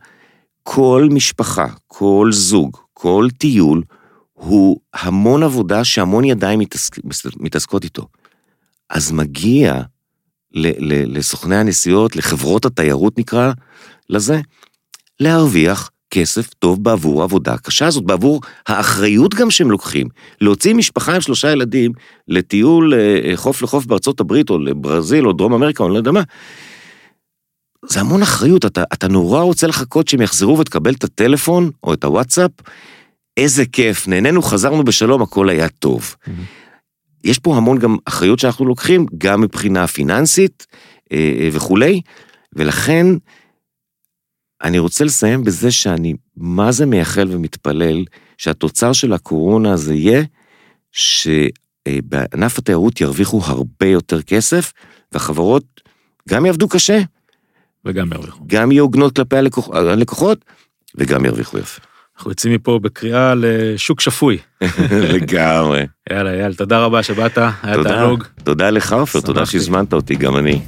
כל משפחה, כל זוג, כל טיול, הוא המון עבודה שהמון ידיים מתעסק, מתעסקות איתו. אז מגיע ל, ל, לסוכני הנסיעות, לחברות התיירות נקרא לזה, להרוויח כסף טוב בעבור העבודה הקשה הזאת, בעבור האחריות גם שהם לוקחים. להוציא משפחה עם שלושה ילדים לטיול אה, חוף לחוף בארצות הברית, או לברזיל, או דרום אמריקה, או אני לא יודע מה, זה המון אחריות, אתה, אתה נורא רוצה לחכות שהם יחזרו ותקבל את הטלפון או את הוואטסאפ, איזה כיף, נהנינו, חזרנו בשלום, הכל היה טוב. Mm-hmm. יש פה המון גם אחריות שאנחנו לוקחים, גם מבחינה פיננסית אה, אה, וכולי, ולכן אני רוצה לסיים בזה שאני מה זה מייחל ומתפלל שהתוצר של הקורונה זה יהיה שבענף התיירות ירוויחו הרבה יותר כסף, והחברות גם יעבדו קשה. וגם ירוויחו. גם יהיו הוגנות כלפי הלקוח, הלקוחות, וגם ירוויחו יפה. אנחנו יוצאים מפה בקריאה לשוק שפוי. לגמרי. יאללה, יאללה, תודה רבה שבאת, היה תענוג. תודה לך, עופר, תודה שהזמנת אותי, גם אני.